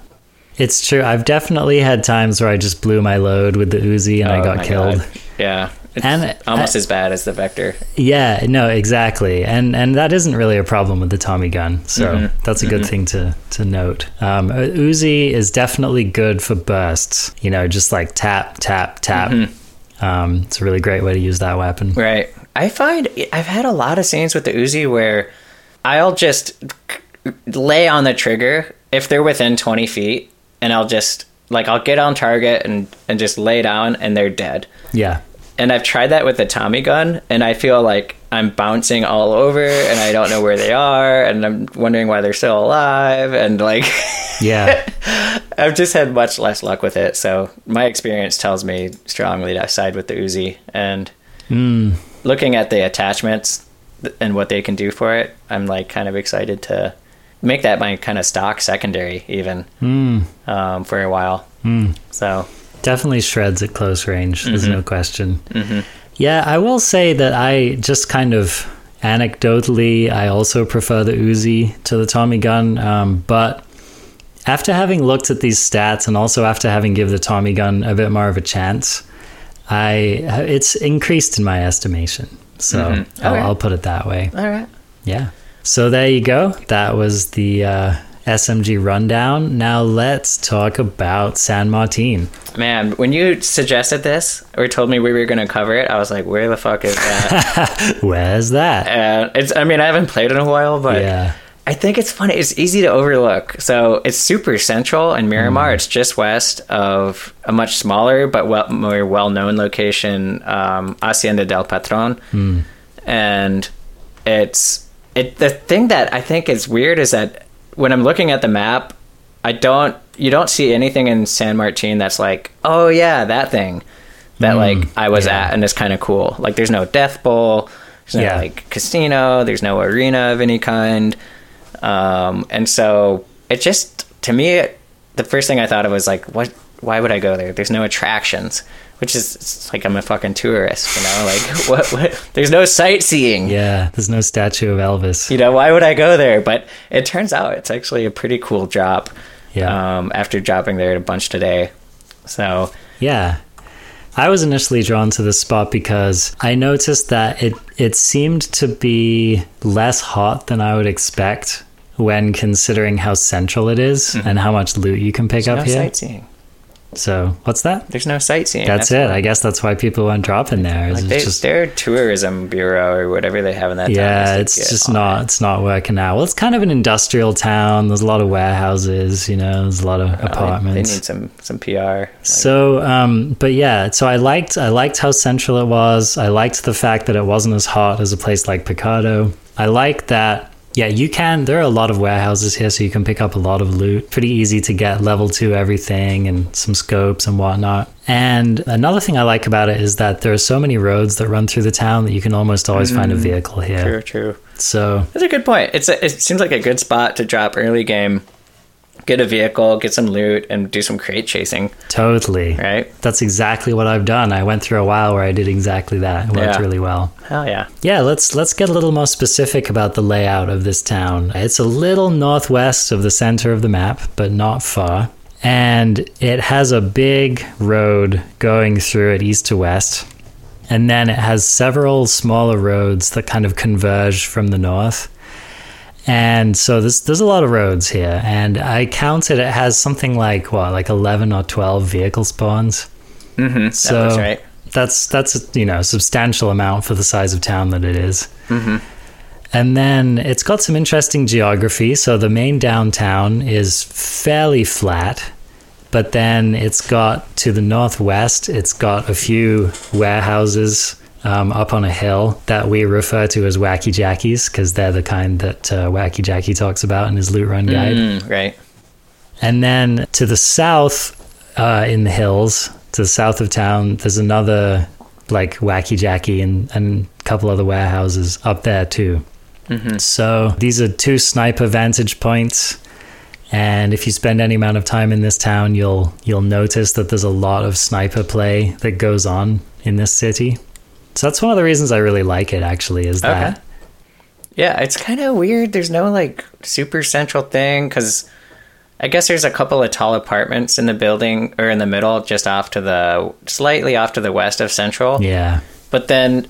It's true. I've definitely had times where I just blew my load with the Uzi and I Oh got killed. God. Yeah. It's And almost I- as bad as the Vector. Yeah, no, exactly, and and that isn't really a problem with the Tommy gun, so Mhm. that's a good thing to to note. Um, uh, Uzi is definitely good for bursts. You know, just like tap, tap, tap. Mm-hmm. Um, it's a really great way to use that weapon. Right. I find I've had a lot of scenes with the Uzi where I'll just lay on the trigger if they're within 20 feet and I'll just like I'll get on target and and just lay down and they're dead. Yeah, And I've tried that with the Tommy gun and I feel like I'm bouncing all over and I don't know where they are and I'm wondering why they're still alive and like *laughs* yeah, I've just had much less luck with it. So my experience tells me strongly to side with the Uzi. And mm, looking at the attachments and what they can do for it, I'm like kind of excited to make that my kind of stock secondary even mm, um, for a while. mm. So definitely shreds at close range. There's Mm-hmm. no question. Yeah, I will say that I just kind of anecdotally, I also prefer the Uzi to the Tommy gun. Um, but after having looked at these stats and also after having give the Tommy gun a bit more of a chance, I it's increased in my estimation. So Mhm. I'll, Okay. I'll put it that way. all right. Yeah. So there you go. That was the uh, SMG rundown. Now let's talk about San Martin. Man, when you suggested this or told me we were going to cover it, I was like, where the fuck is that? *laughs* Where's that? and it's, I mean, I haven't played in a while, but yeah. I think it's funny. It's easy to overlook. So it's super central in Miramar. It's just west of a much smaller but well, more well-known location, um, Hacienda del Patron, and it's it. The thing that I think is weird is that when I'm looking at the map, I don't you don't see anything in San Martin that's like, oh yeah, that thing that like I was yeah. at, and it's kind of cool. Like there's no Death Bowl. There's no Yeah. like casino. There's no arena of any kind. Um, and so it just to me, the first thing I thought of was like, what? Why would I go there? There's no attractions, which is it's like I'm a fucking tourist, you know. Like *laughs* what? what there's no sightseeing. Yeah, there's no statue of Elvis. You know, why would I go there? But it turns out it's actually a pretty cool drop. Yeah. Um, after dropping there a bunch today, so Yeah. I was initially drawn to this spot because I noticed that it it seemed to be less hot than I would expect when considering how central it is and how much loot you can pick no up here. sightseeing. So, what's that? There's no sightseeing. That's it. I guess that's why people went dropping there. Like it's they, just their tourism bureau or whatever they have in that town. yeah, it's just not that. it's not working out. Well, it's kind of an industrial town. There's a lot of warehouses, you know, there's a lot of apartments. They, need some some PR. Like, So, um, but yeah, so I liked I liked how central it was. I liked the fact that it wasn't as hot as a place like Picado. I liked that. Yeah, you can. There are a lot of warehouses here, so you can pick up a lot of loot. Pretty easy to get level two everything and some scopes and whatnot. And another thing I like about it is that there are so many roads that run through the town that you can almost always find a mm-hmm. vehicle here. true, true. So That's a good point. It's a, it seems like a good spot to drop early game, get a vehicle, get some loot, and do some crate chasing. totally, Right? that's exactly what I've done. I went through a while where I did exactly that. It worked Yeah. really well. Hell yeah. Yeah, let's let's get a little more specific about the layout of this town. It's a little northwest of the center of the map, but not far. And it has a big road going through it east to west. And then it has several smaller roads that kind of converge from the north. And so there's there's a lot of roads here, and I counted it has something like what, like eleven or twelve vehicle spawns. Mm-hmm. So that right. that's that's you know a substantial amount for the size of town that it is. And then it's got some interesting geography. So the main downtown is fairly flat, but then it's got to the northwest. It's got a few warehouses um, up on a hill that we refer to as Wacky Jackies because they're the kind that uh, Wacky Jacky talks about in his loot run guide. Mm, right. And then to the south, uh, in the hills, to the south of town, there's another like Wacky Jacky and, and a couple other warehouses up there too. So these are two sniper vantage points. And if you spend any amount of time in this town, you'll you'll notice that there's a lot of sniper play that goes on in this city. So that's one of the reasons I really like it. Actually, is that Okay. Yeah, it's kind of weird. There's no like super central thing because I guess there's a couple of tall apartments in the building or in the middle, just off to the slightly off to the west of Central. Yeah. But then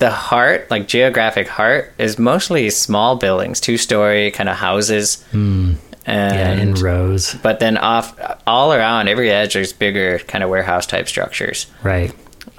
the heart, like geographic heart, is mostly small buildings, two story kind of houses. Hmm. Yeah, in rows. but then off all around every edge there's bigger kind of warehouse type structures. Right.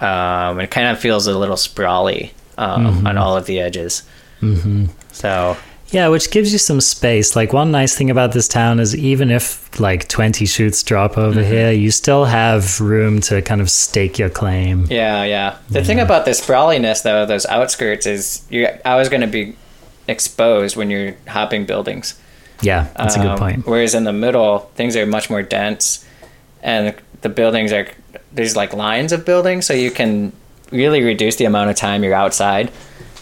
Um, it kind of feels a little sprawly um, on all of the edges. Mm-hmm. So Yeah, which gives you some space. Like one nice thing about this town is even if like 20 chutes drop over Mm-hmm. here, you still have room to kind of stake your claim. Yeah, yeah. The thing about the sprawliness, though, those outskirts is you're always going to be exposed when you're hopping buildings. Yeah, that's a Um, good point. Whereas in the middle, things are much more dense, and the buildings are there's like lines of buildings, so you can really reduce the amount of time you're outside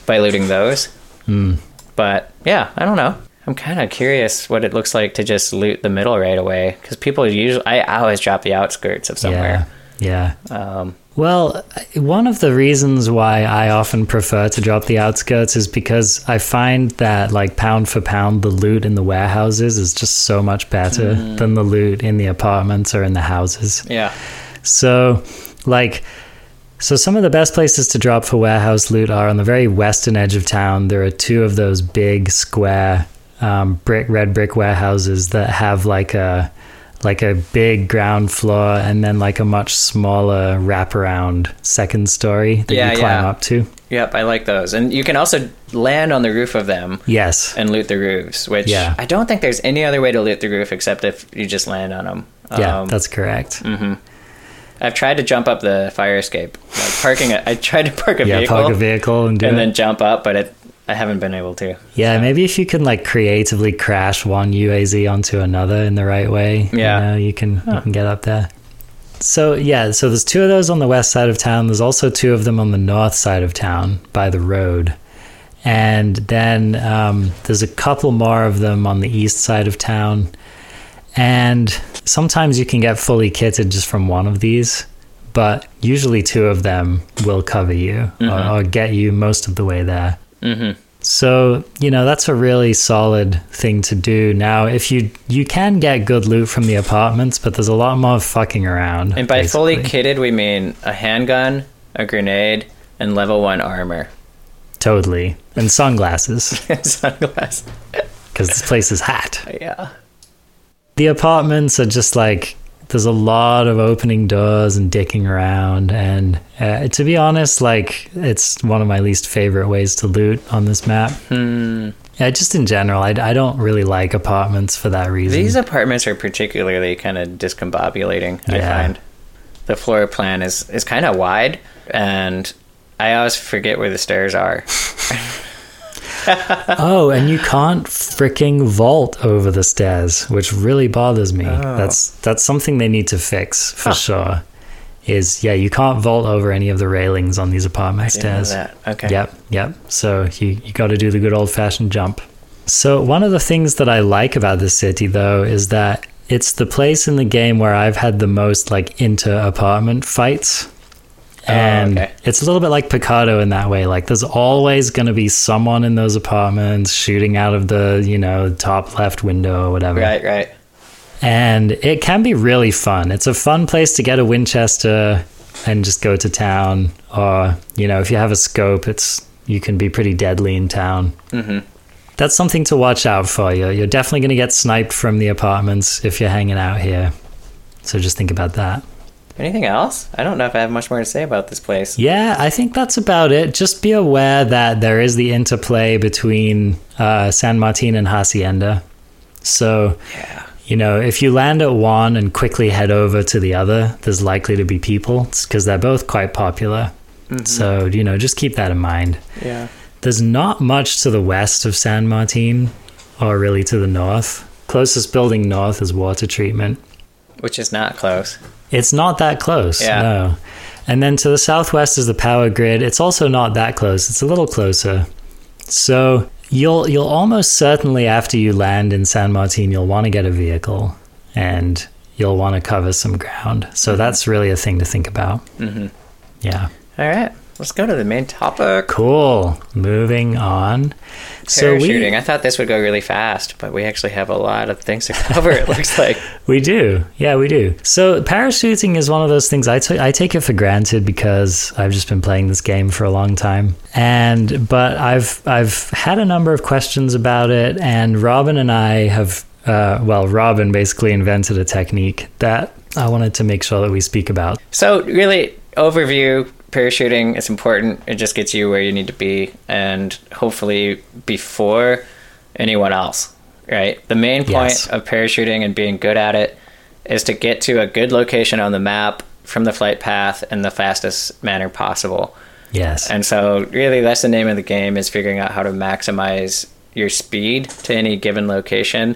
by looting those. Hmm. But yeah, I don't know. I'm kind of curious what it looks like to just loot the middle right away because people usually I always drop the outskirts of somewhere. Yeah. Yeah. Um, Well, one of the reasons why I often prefer to drop the outskirts is because I find that, like, pound for pound, the loot in the warehouses is just so much better Mm-hmm. than the loot in the apartments or in the houses. yeah. So, like, so some of the best places to drop for warehouse loot are on the very western edge of town. There are two of those big square um, brick red brick warehouses that have like a like a big ground floor and then like a much smaller wraparound second story that Yeah, you climb yeah. up to. Yep, I like those. And you can also land on the roof of them Yes. and loot the roofs, which Yeah. I don't think there's any other way to loot the roof except if you just land on them. Yeah, Um, that's correct. I've tried to jump up the fire escape, like parking. A, I tried to park a Yeah, vehicle park a vehicle and do and then jump up, but it, I haven't been able to. Yeah, maybe if you can like creatively crash one UAZ onto another in the right way, Yeah. you know, you can you can get up there. So yeah, so there's two of those on the west side of town. There's also two of them on the north side of town by the road, and then um, there's a couple more of them on the east side of town. And sometimes you can get fully kitted just from one of these, but usually two of them will cover you or, or get you most of the way there. Mm-hmm. So, you know, that's a really solid thing to do. Now, if you you can get good loot from the apartments, but there's a lot more fucking around. And by fully kitted, we mean a handgun, a grenade, and level one armor. totally. And sunglasses *laughs* sunglasses. *laughs* because this place is hot. Yeah. The apartments are just like there's a lot of opening doors and dicking around and uh, to be honest like it's one of my least favorite ways to loot on this map Hmm. yeah just in general I, I don't really like apartments for that reason These apartments are particularly kind of discombobulating. I find the floor plan is is kind of wide, and I always forget where the stairs are. *laughs* *laughs* *laughs* Oh, and you can't freaking vault over the stairs, which really bothers me. That's that's something they need to fix for sure. Is yeah, you can't vault over any of the railings on these apartment stairs. that. Okay. Yep, yep. So you you got to do the good old fashioned jump. So one of the things that I like about this city though is that it's the place in the game where I've had the most like inter apartment fights. And okay. it's a little bit like Picado in that way. Like there's always going to be someone in those apartments shooting out of the, you know, top left window or whatever. Right. Right. And it can be really fun. It's a fun place to get a Winchester and just go to town. Or, you know, if you have a scope, it's you can be pretty deadly in town. hmm That's something to watch out for. You're, you're definitely going to get sniped from the apartments if you're hanging out here. So just think about that. Anything else? I don't know if I have much more to say about this place. Yeah, I think that's about it. Just be aware that there is the interplay between uh, San Martin and Hacienda. So, Yeah. you know, if you land at one and quickly head over to the other, there's likely to be people because they're both quite popular. So, you know, just keep that in mind. Yeah. There's not much to the west of San Martin or really to the north. Closest building north is water treatment. Which is not close. It's not that close. Yeah. No. And then to the southwest is the power grid. It's also not that close. It's a little closer. So you'll you'll almost certainly after you land in San Martin, you'll want to get a vehicle and you'll want to cover some ground. So that's really a thing to think about. hmm Yeah. All right. Let's go to the main topic. Cool. Moving on. So Parachuting. we I thought this would go really fast, but we actually have a lot of things to *laughs* cover. it looks like. we do. Yeah, we do. So parachuting is one of those things I take it for granted because I've just been playing this game for a long time. And but I've I've had a number of questions about it and Robin and I have uh, well, Robin basically invented a technique that I wanted to make sure that we speak about. So, really, overview parachuting is important. It just gets you where you need to be, and hopefully before anyone else. Right. The main point Yes. of parachuting and being good at it is to get to a good location on the map from the flight path in the fastest manner possible. Yes. And so, really, that's the name of the game: is figuring out how to maximize your speed to any given location.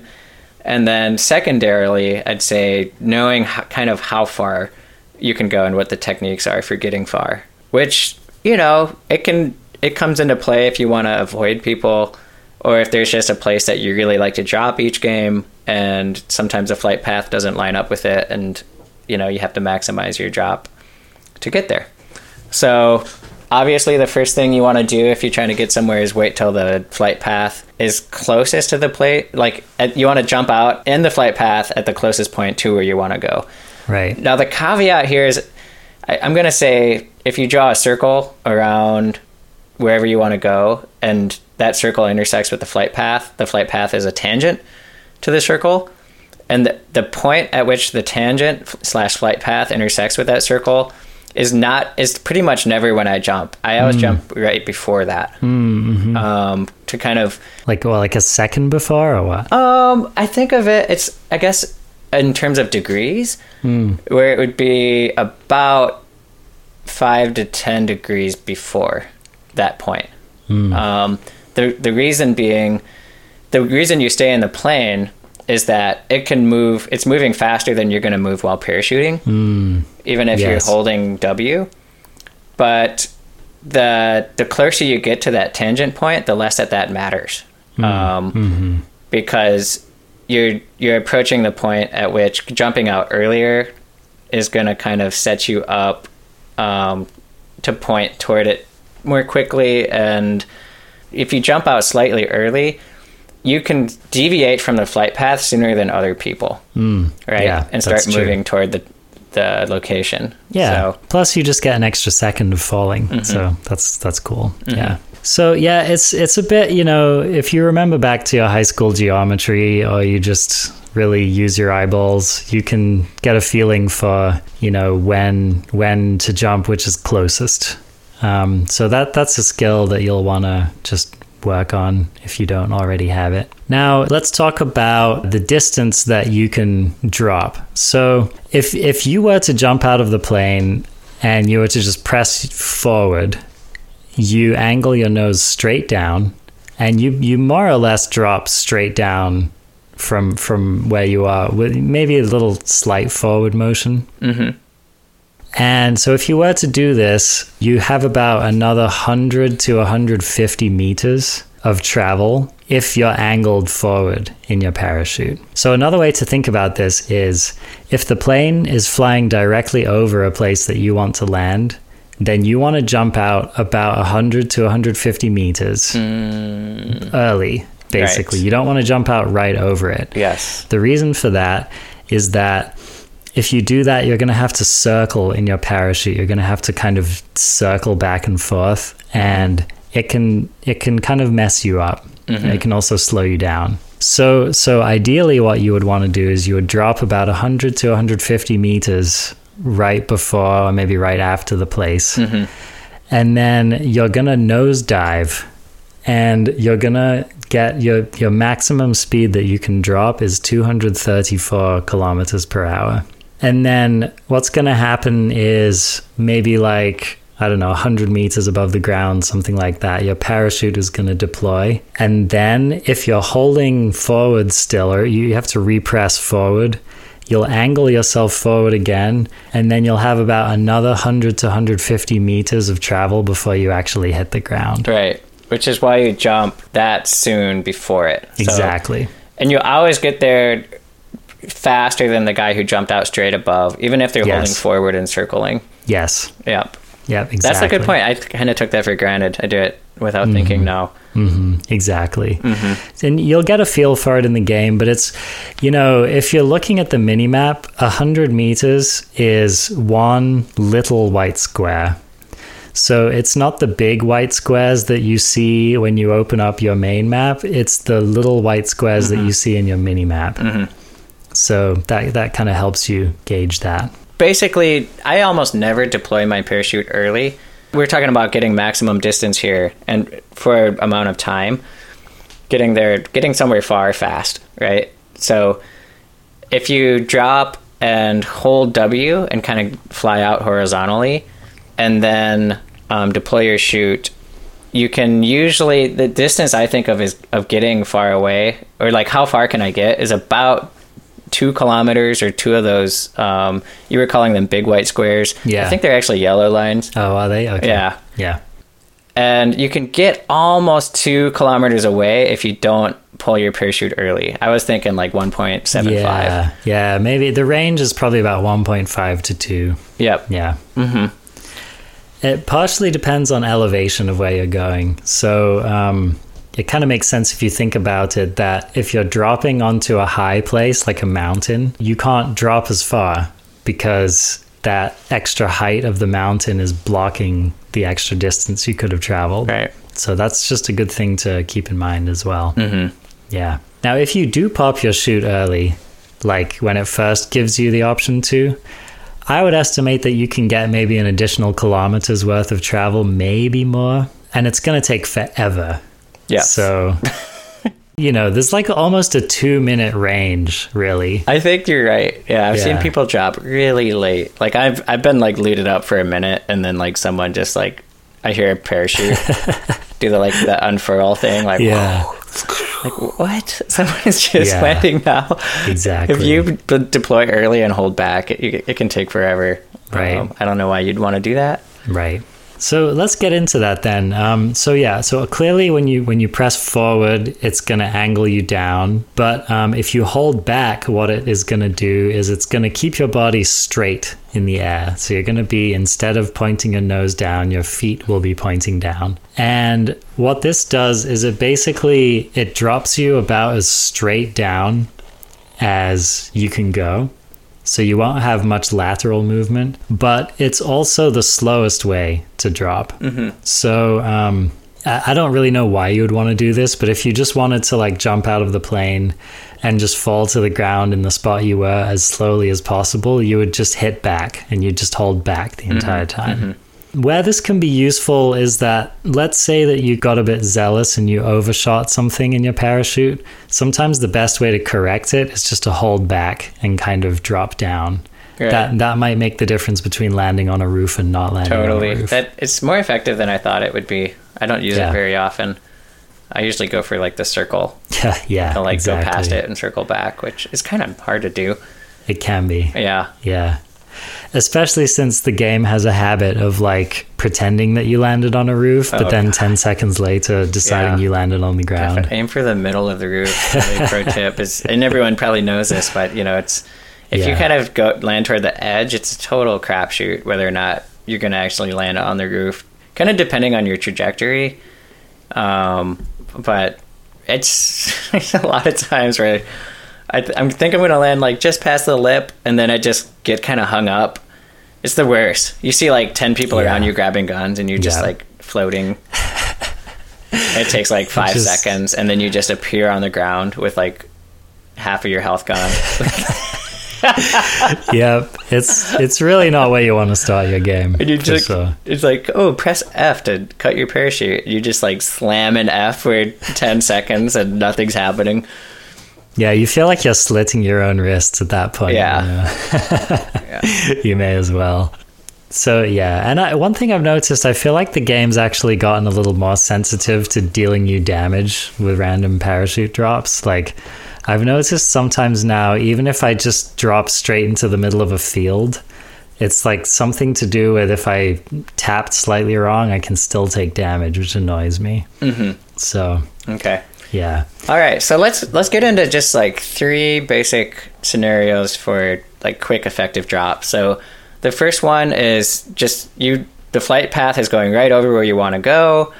And then, secondarily, I'd say knowing how, kind of how far you can go and what the techniques are for getting far. Which you know, it can it comes into play if you want to avoid people, or if there's just a place that you really like to drop each game, and sometimes the flight path doesn't line up with it, and you know you have to maximize your drop to get there. So, obviously, the first thing you want to do if you're trying to get somewhere is wait till the flight path is closest to the plate. Like, you want to jump out in the flight path at the closest point to where you want to go. Right. Now, the caveat here is I, I'm going to say if you draw a circle around wherever you want to go and that circle intersects with the flight path, the flight path is a tangent to the circle. And the, the point at which the tangent slash flight path intersects with that circle is not is pretty much never when I jump. I always jump right before that um, to kind of Like well, like a second before or what? um, I think of it. It's I guess in terms of degrees, hmm. where it would be about five to ten degrees before that point. Hmm. Um, the the reason being, the reason you stay in the plane is that it can move. It's moving faster than you're going to move while parachuting, hmm. even if Yes. you're holding W. But the the closer you get to that tangent point, the less that that matters. Um, because you're you're approaching the point at which jumping out earlier is going to kind of set you up um, to point toward it more quickly and if you jump out slightly early you can deviate from the flight path sooner than other people right yeah, and start that's true. moving toward the the location Yeah. so Mm-hmm. Plus, you just get an extra second of falling, so that's that's cool. Yeah. So yeah, it's it's a bit you know if you remember back to your high school geometry, or you just really use your eyeballs, you can get a feeling for you know when when to jump, which is closest. Um, so that that's a skill that you'll want to just work on if you don't already have it. Now, let's talk about the distance that you can drop. So, if if you were to jump out of the plane and you were to just press forward, you angle your nose straight down and you you more or less drop straight down from from where you are with maybe a little slight forward motion. Mm-hmm. And so, if you were to do this, you have about another 100 to 150 meters of travel if you're angled forward in your parachute. So, another way to think about this is if the plane is flying directly over a place that you want to land, then you want to jump out about 100 to 150 meters mm. early, basically. Right. You don't want to jump out right over it. yes The reason for that is that if you do that, you're going to have to circle in your parachute. You're going to have to kind of circle back and forth, and it can it can kind of mess you up. Mm-hmm. It can also slow you down. So so ideally, what you would want to do is you would drop about 100 to 150 meters right before, or maybe right after the place, mm-hmm. and then you're going to nosedive and you're gonna get your your maximum speed that you can drop is 234 kilometers per hour and then what's gonna happen is maybe like I don't know, 100 meters above the ground, something like that. Your parachute is going to deploy. And then, if you're holding forward still, or you have to repress forward, you'll angle yourself forward again. And then you'll have about another 100 to 150 meters of travel before you actually hit the ground. right which is why you jump that soon before it So- Exactly. and you always get there faster than the guy who jumped out straight above, even if they're Yes. holding forward and circling. Yes. Yep. Yeah, exactly. That's a good point. I kind of took that for granted. I do it without thinking no. hmm exactly. Mm-hmm. And you'll get a feel for it in the game, but it's, you know, if you're looking at the mini map, 100 meters is one little white square. So it's not the big white squares that you see when you open up your main map, it's the little white squares that you see in your mini map. So that that kind of helps you gauge that. Basically, I almost never deploy my parachute early. We're talking about getting maximum distance here and for amount of time, getting there, getting somewhere far fast, right? So if you drop and hold W and kind of fly out horizontally, and then um, deploy your chute, you can usually the distance I think of is of getting far away, or like how far can I get, is about two kilometers or two of those. Um, you were calling them big white squares. Yeah. I think they're actually yellow lines. Oh, are they? Okay. Yeah. Yeah. And you can get almost two kilometers away if you don't pull your parachute early. I was thinking like 1.75. Yeah. Yeah. Maybe the range is probably about 1.5 to 2. Yep. Yeah. Mm-hmm. It partially depends on elevation of where you're going. So um, it kind of makes sense if you think about it that if you're dropping onto a high place like a mountain, you can't drop as far because that extra height of the mountain is blocking the extra distance you could have traveled. Right. So that's just a good thing to keep in mind as well. Mm-hmm. Yeah. Now, if you do pop your chute early, like when it first gives you the option to, I would estimate that you can get maybe an additional kilometers worth of travel, maybe more, and it's going to take forever. Yeah. So, *laughs* you know, there's like almost a two minute range, really. I think you're right. Yeah, I've seen people drop really late. Like I've I've been like looted up for a minute, and then like someone just like I hear a parachute *laughs* do the like the unfurl thing. Like Yeah, *laughs* like what? Someone's just Yeah. landing now. exactly. If you b- deploy early and hold back, it, it can take forever. Um, Right. I don't know why you'd want to do that. Right. So let's get into that then. Um, so yeah, so clearly when you when you press forward, it's going to angle you down. But um, if you hold back, what it is going to do is it's going to keep your body straight in the air. So you're going to be instead of pointing your nose down, your feet will be pointing down. And what this does is it basically it drops you about as straight down as you can go so you won't have much lateral movement, but it's also the slowest way to drop. Mm-hmm. So um, I, I don't really know why you would want to do this, but if you just wanted to like jump out of the plane and just fall to the ground in the spot you were as slowly as possible, you would just hit back and you'd just hold back the mm-hmm. entire time. Mm-hmm. Where this can be useful is that let's say that you got a bit zealous and you overshot something in your parachute. Sometimes the best way to correct it is just to hold back and kind of drop down. Right. That that might make the difference between landing on a roof and not landing on a Totally. roof. That it's more effective than I thought it would be. I don't use Yeah. it very often. I usually go for like the circle. *laughs* yeah, yeah. to like go past it and circle back, which is kind of hard to do. It can be. Yeah. Yeah. Especially since the game has a habit of like pretending that you landed on a roof, but Oh, then God. 10 seconds later deciding Yeah. you landed on the ground. But aim for the middle of the roof. Really pro *laughs* tip is, and everyone probably knows this, but you know, it's if you kind of go land toward the edge, it's a total crapshoot whether or not you're going to actually land on the roof. Kind of depending on your trajectory, um, but it's, it's *laughs* a lot of times where I, th- I think I'm going to land like just past the lip, and then I just get kind of hung up. It's the worst. You see like ten people around you grabbing guns, and you're just Yeah. like floating. *laughs* it takes like five Just- seconds, and then you just appear on the ground with like half of your health gone. *laughs* yep. It's it's really not where you want to start your game. And you just sure. it's like oh press F to cut your parachute. You just like slam an F for ten seconds and nothing's happening. Yeah, you feel like you're slitting your own wrists at that point. Yeah. you know? *laughs* *laughs* you may as well. So yeah, and I, one thing I've noticed, I feel like the game's actually gotten a little more sensitive to dealing you damage with random parachute drops. Like, I've noticed sometimes now, even if I just drop straight into the middle of a field, it's like something to do with if I tapped slightly wrong, I can still take damage, which annoys me. Mm-hmm. So Okay. Yeah, All right, so let's let's get into just like three basic scenarios for like quick effective drop. So the first one is just you the flight path is going right over where you want to go.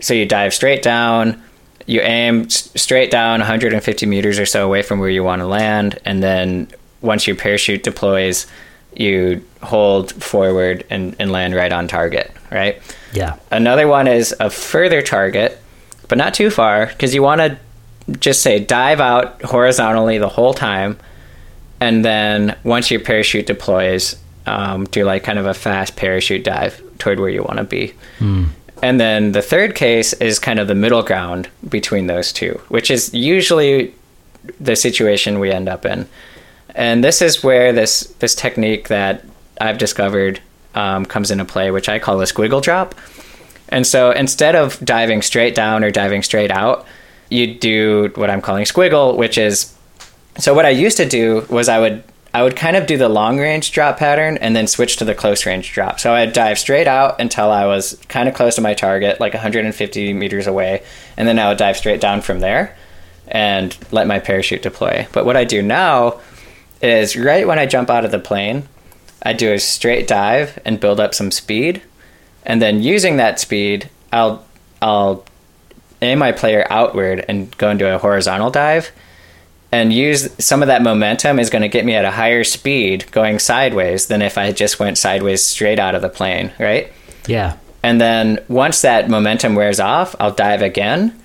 So you dive straight down, you aim s- straight down 150 meters or so away from where you want to land, and then once your parachute deploys, you hold forward and, and land right on target, right? Yeah. Another one is a further target, but not too far, because you want to just say dive out horizontally the whole time, and then once your parachute deploys, um, do like kind of a fast parachute dive toward where you want to be. And then the third case is kind of the middle ground between those two, which is usually the situation we end up in. And this is where this this technique that I've discovered um, comes into play, which I call a squiggle drop. And so instead of diving straight down or diving straight out, you do what I'm calling squiggle, which is so what I used to do was I would I would kind of do the long range drop pattern and then switch to the close range drop. So I'd dive straight out until I was kind of close to my target, like 150 meters away, and then I would dive straight down from there and let my parachute deploy. But what I do now is right when I jump out of the plane, I do a straight dive and build up some speed, and then using that speed, I'll I'll aim my player outward and go into a horizontal dive and use some of that momentum is going to get me at a higher speed going sideways than if I just went sideways straight out of the plane, right? Yeah. And then once that momentum wears off, I'll dive again,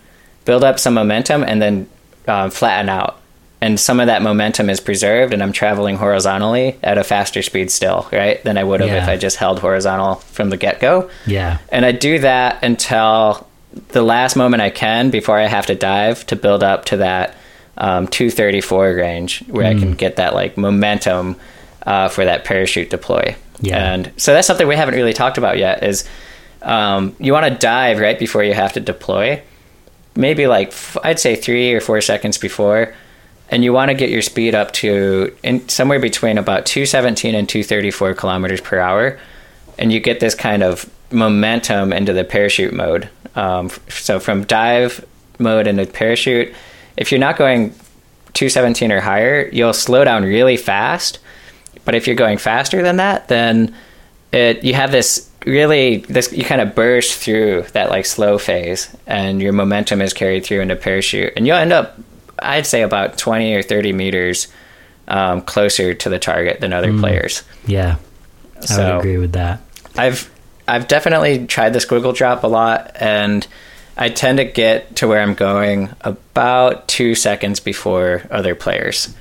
build up some momentum, and then um, flatten out. And some of that momentum is preserved, and I'm traveling horizontally at a faster speed still, right? Than I would have if I just held horizontal from the get go. Yeah. And I do that until the last moment I can before I have to dive to build up to that um, 234 range where I can Mm. get that like momentum uh, for that parachute deploy. Yeah. And so that's something we haven't really talked about yet is um, you want to dive right before you have to deploy, maybe like f- I'd say three or four seconds before. And you want to get your speed up to in, somewhere between about 217 and 234 kilometers per hour and you get this kind of momentum into the parachute mode. Um, so from dive mode into parachute, if you're not going 217 or higher, you'll slow down really fast. But if you're going faster than that, then it you have this really this you kind of burst through that like slow phase, and your momentum is carried through into parachute, and you'll end up, I'd say, about 20 or 30 meters um, closer to the target than other players. Yeah. I So- would agree with that. I've I've definitely tried the squiggle drop a lot, and I tend to get to where I'm going about two seconds before other players.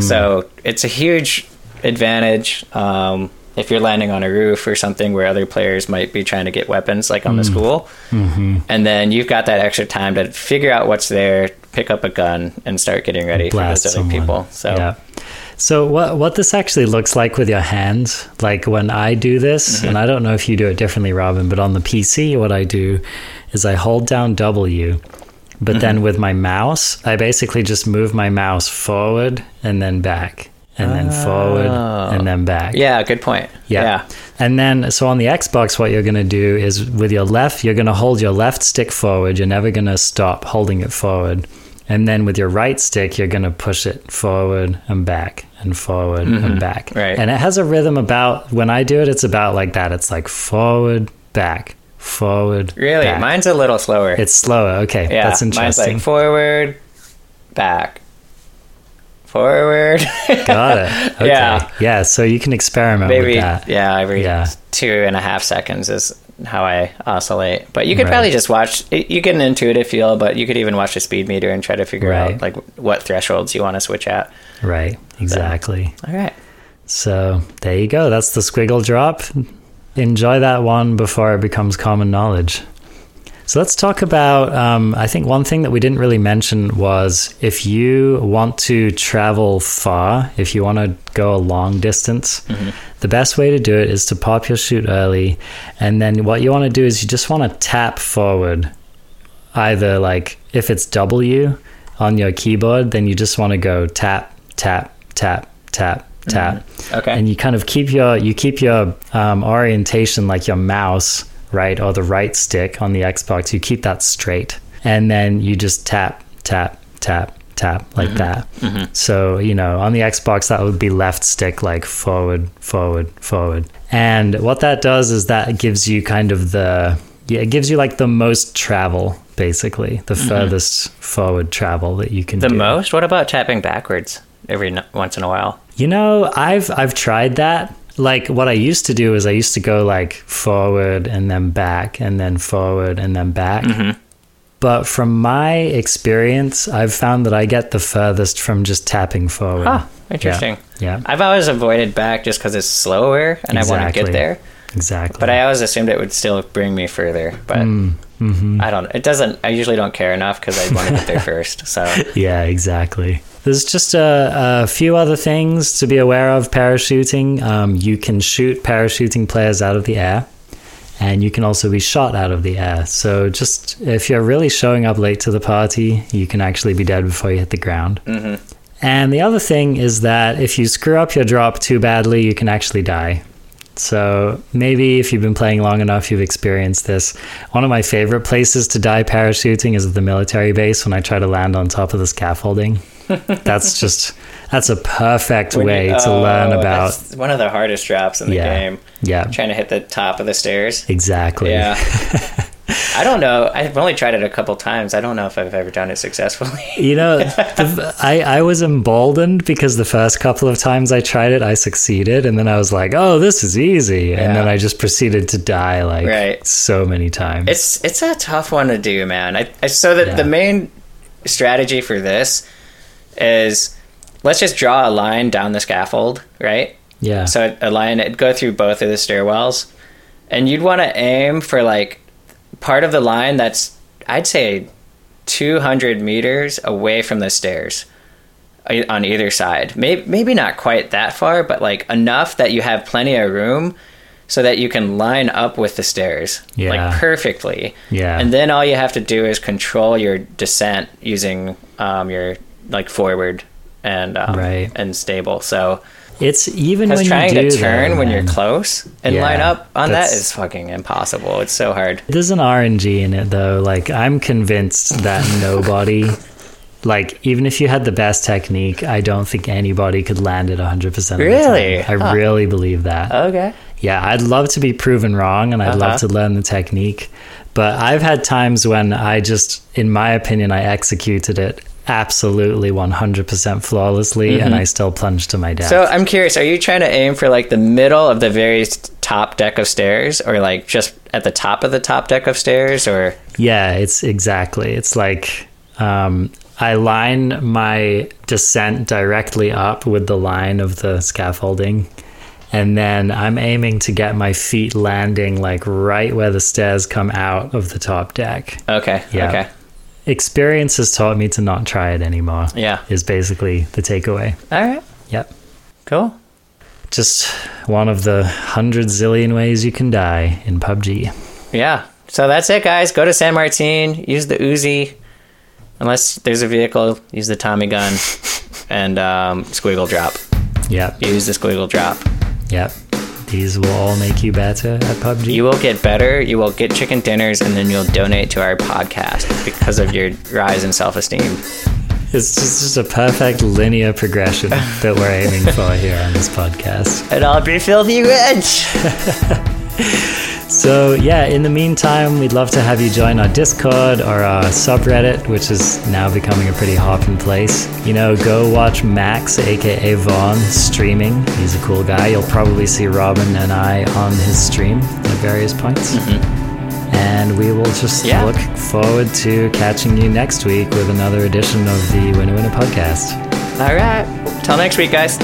So it's a huge advantage um, if you're landing on a roof or something where other players might be trying to get weapons, like on the school, mm-hmm. and then you've got that extra time to figure out what's there, pick up a gun, and start getting ready Blast for those other someone. people. So yeah. So what what this actually looks like with your hands, like when I do this, Mm-hmm. and I don't know if you do it differently, Robin, but on the PC, what I do is I hold down W, but then Mm-hmm. with my mouse, I basically just move my mouse forward and then back, and then forward and then back. Oh. yeah, good point. Yeah. yeah. And then, so on the Xbox, what you're going to do is with your left, you're going to hold your left stick forward. You're never going to stop holding it forward. And then with your right stick, you're going to push it forward and back and forward and back. Mm-hmm. Right. And it has a rhythm about, when I do it, it's about like that. It's like forward, back, forward. Really, back. mine's a little slower. It's slower. Okay. Yeah, That's interesting. mine's like forward, back, forward. Got it. *laughs* Okay. Yeah. Yeah. So you can experiment Maybe, with that. yeah, every Yeah. two and a half seconds is how I oscillate. But you could Right. probably just watch. You get an intuitive feel, but you could even watch the speed meter and try to figure Right. out like what thresholds you want to switch at. Right. Exactly. All right. So there you go. That's the squiggle drop. Enjoy that one before it becomes common knowledge. So let's talk about. Um, I think one thing that we didn't really mention was if you want to travel far, if you want to go a long distance, the best way to do it is to pop your chute early. And then what you want to do is you just want to tap forward. Either like if it's W on your keyboard, then you just want to go tap, tap, tap, tap, tap Okay. and you kind of keep your you keep your um, orientation like your mouse right or the right stick on the xbox you keep that straight and then you just tap tap tap tap like mm-hmm. that. Mm-hmm. So, you know, on the Xbox, that would be left stick, like forward, forward, forward. And what that does is that gives you kind of the, yeah, it gives you like the most travel, basically, the mm-hmm. furthest forward travel that you can The do. most? What about tapping backwards every once in a while? You know, I've I've tried that. Like what I used to do is I used to go like forward and then back and then forward and then back. Mm-hmm. But from my experience, I've found that I get the furthest from just tapping forward. Oh, interesting. Yeah, I've always avoided back just because it's slower and I want to get there. exactly. But I always assumed it would still bring me further. But Mm-hmm. I don't. It doesn't. I usually don't care enough because I want to get there *laughs* first. So Yeah, exactly. There's just a, a few other things to be aware of parachuting. Um, you can shoot parachuting players out of the air, and you can also be shot out of the air. So, just if you're really showing up late to the party, you can actually be dead before you hit the ground. Mm-hmm. And the other thing is that if you screw up your drop too badly, you can actually die. So maybe if you've been playing long enough, you've experienced this. One of my favorite places to die parachuting is at the military base when I try to land on top of the scaffolding. That's just that's a perfect When you- way to oh, learn about that's one of the hardest drops in the Yeah. game. yeah Trying to hit the top of the stairs. exactly Yeah. *laughs* I don't know. I've only tried it a couple times. I don't know if I've ever done it successfully. *laughs* You know, *laughs* the, I, I was emboldened because the first couple of times I tried it, I succeeded. And then I was like, oh, this is easy. And then I just proceeded to die like Right. so many times. It's it's a tough one to do, man. I, I so that Yeah. the main strategy for this is let's just draw a line down the scaffold, right? yeah. So a line it'd go through both of the stairwells, and you'd want to aim for like part of the line that's I'd say 200 meters away from the stairs on either side. Maybe maybe not quite that far, but like enough that you have plenty of room so that you can line up with the stairs Yeah. like perfectly. Yeah. And then all you have to do is control your descent using um, your like forward and um, Right. and stable. So It's even when trying you do to turn that, when you're close and Yeah, line up on that's- fucking impossible. It's so hard. There's an RNG in it though. Like I'm convinced that *laughs* nobody like even if you had the best technique, I don't think anybody could land it 100% Really? I Huh. really believe that. Okay. Yeah, I'd love to be proven wrong and I'd Uh-huh. love to learn the technique. But I've had times when I just in my opinion I executed it absolutely 100% flawlessly and I still plunged to my death. Mm-hmm. So I'm curious, are you trying to aim for like the middle of the very top deck of stairs or like just at the top of the top deck of stairs or Yeah, it's exactly. It's like um, I line my descent directly up with the line of the scaffolding. And then I'm aiming to get my feet landing like right where the stairs come out of the top deck. Okay. Yeah. Okay. Experience has taught me to not try it anymore, Yeah. is basically the takeaway. All right. Yep. Cool. Just one of the hundred zillion ways you can die in PUBG. Yeah. So that's it, guys. Go to San Martin. Use the Uzi. Unless there's a vehicle, use the Tommy gun *laughs* and um, squiggle drop. Yep. Use the squiggle drop. Yep. These will all make you better at PUBG. You will get better. You will get chicken dinners, and then you'll donate to our podcast because of your rise in self esteem. It's just, just a perfect linear progression that we're aiming for here on this podcast. And I'll be filthy rich. *laughs* So, yeah, in the meantime, we'd love to have you join our Discord or our subreddit, which is now becoming a pretty hopping place. You know, go watch Max, aka Vaughn, streaming. He's a cool guy. You'll probably see Robin and I on his stream at various points. Mm-hmm. And we will just Yeah. look forward to catching you next week with another edition of the Winner Winner podcast. All right. Till next week, guys.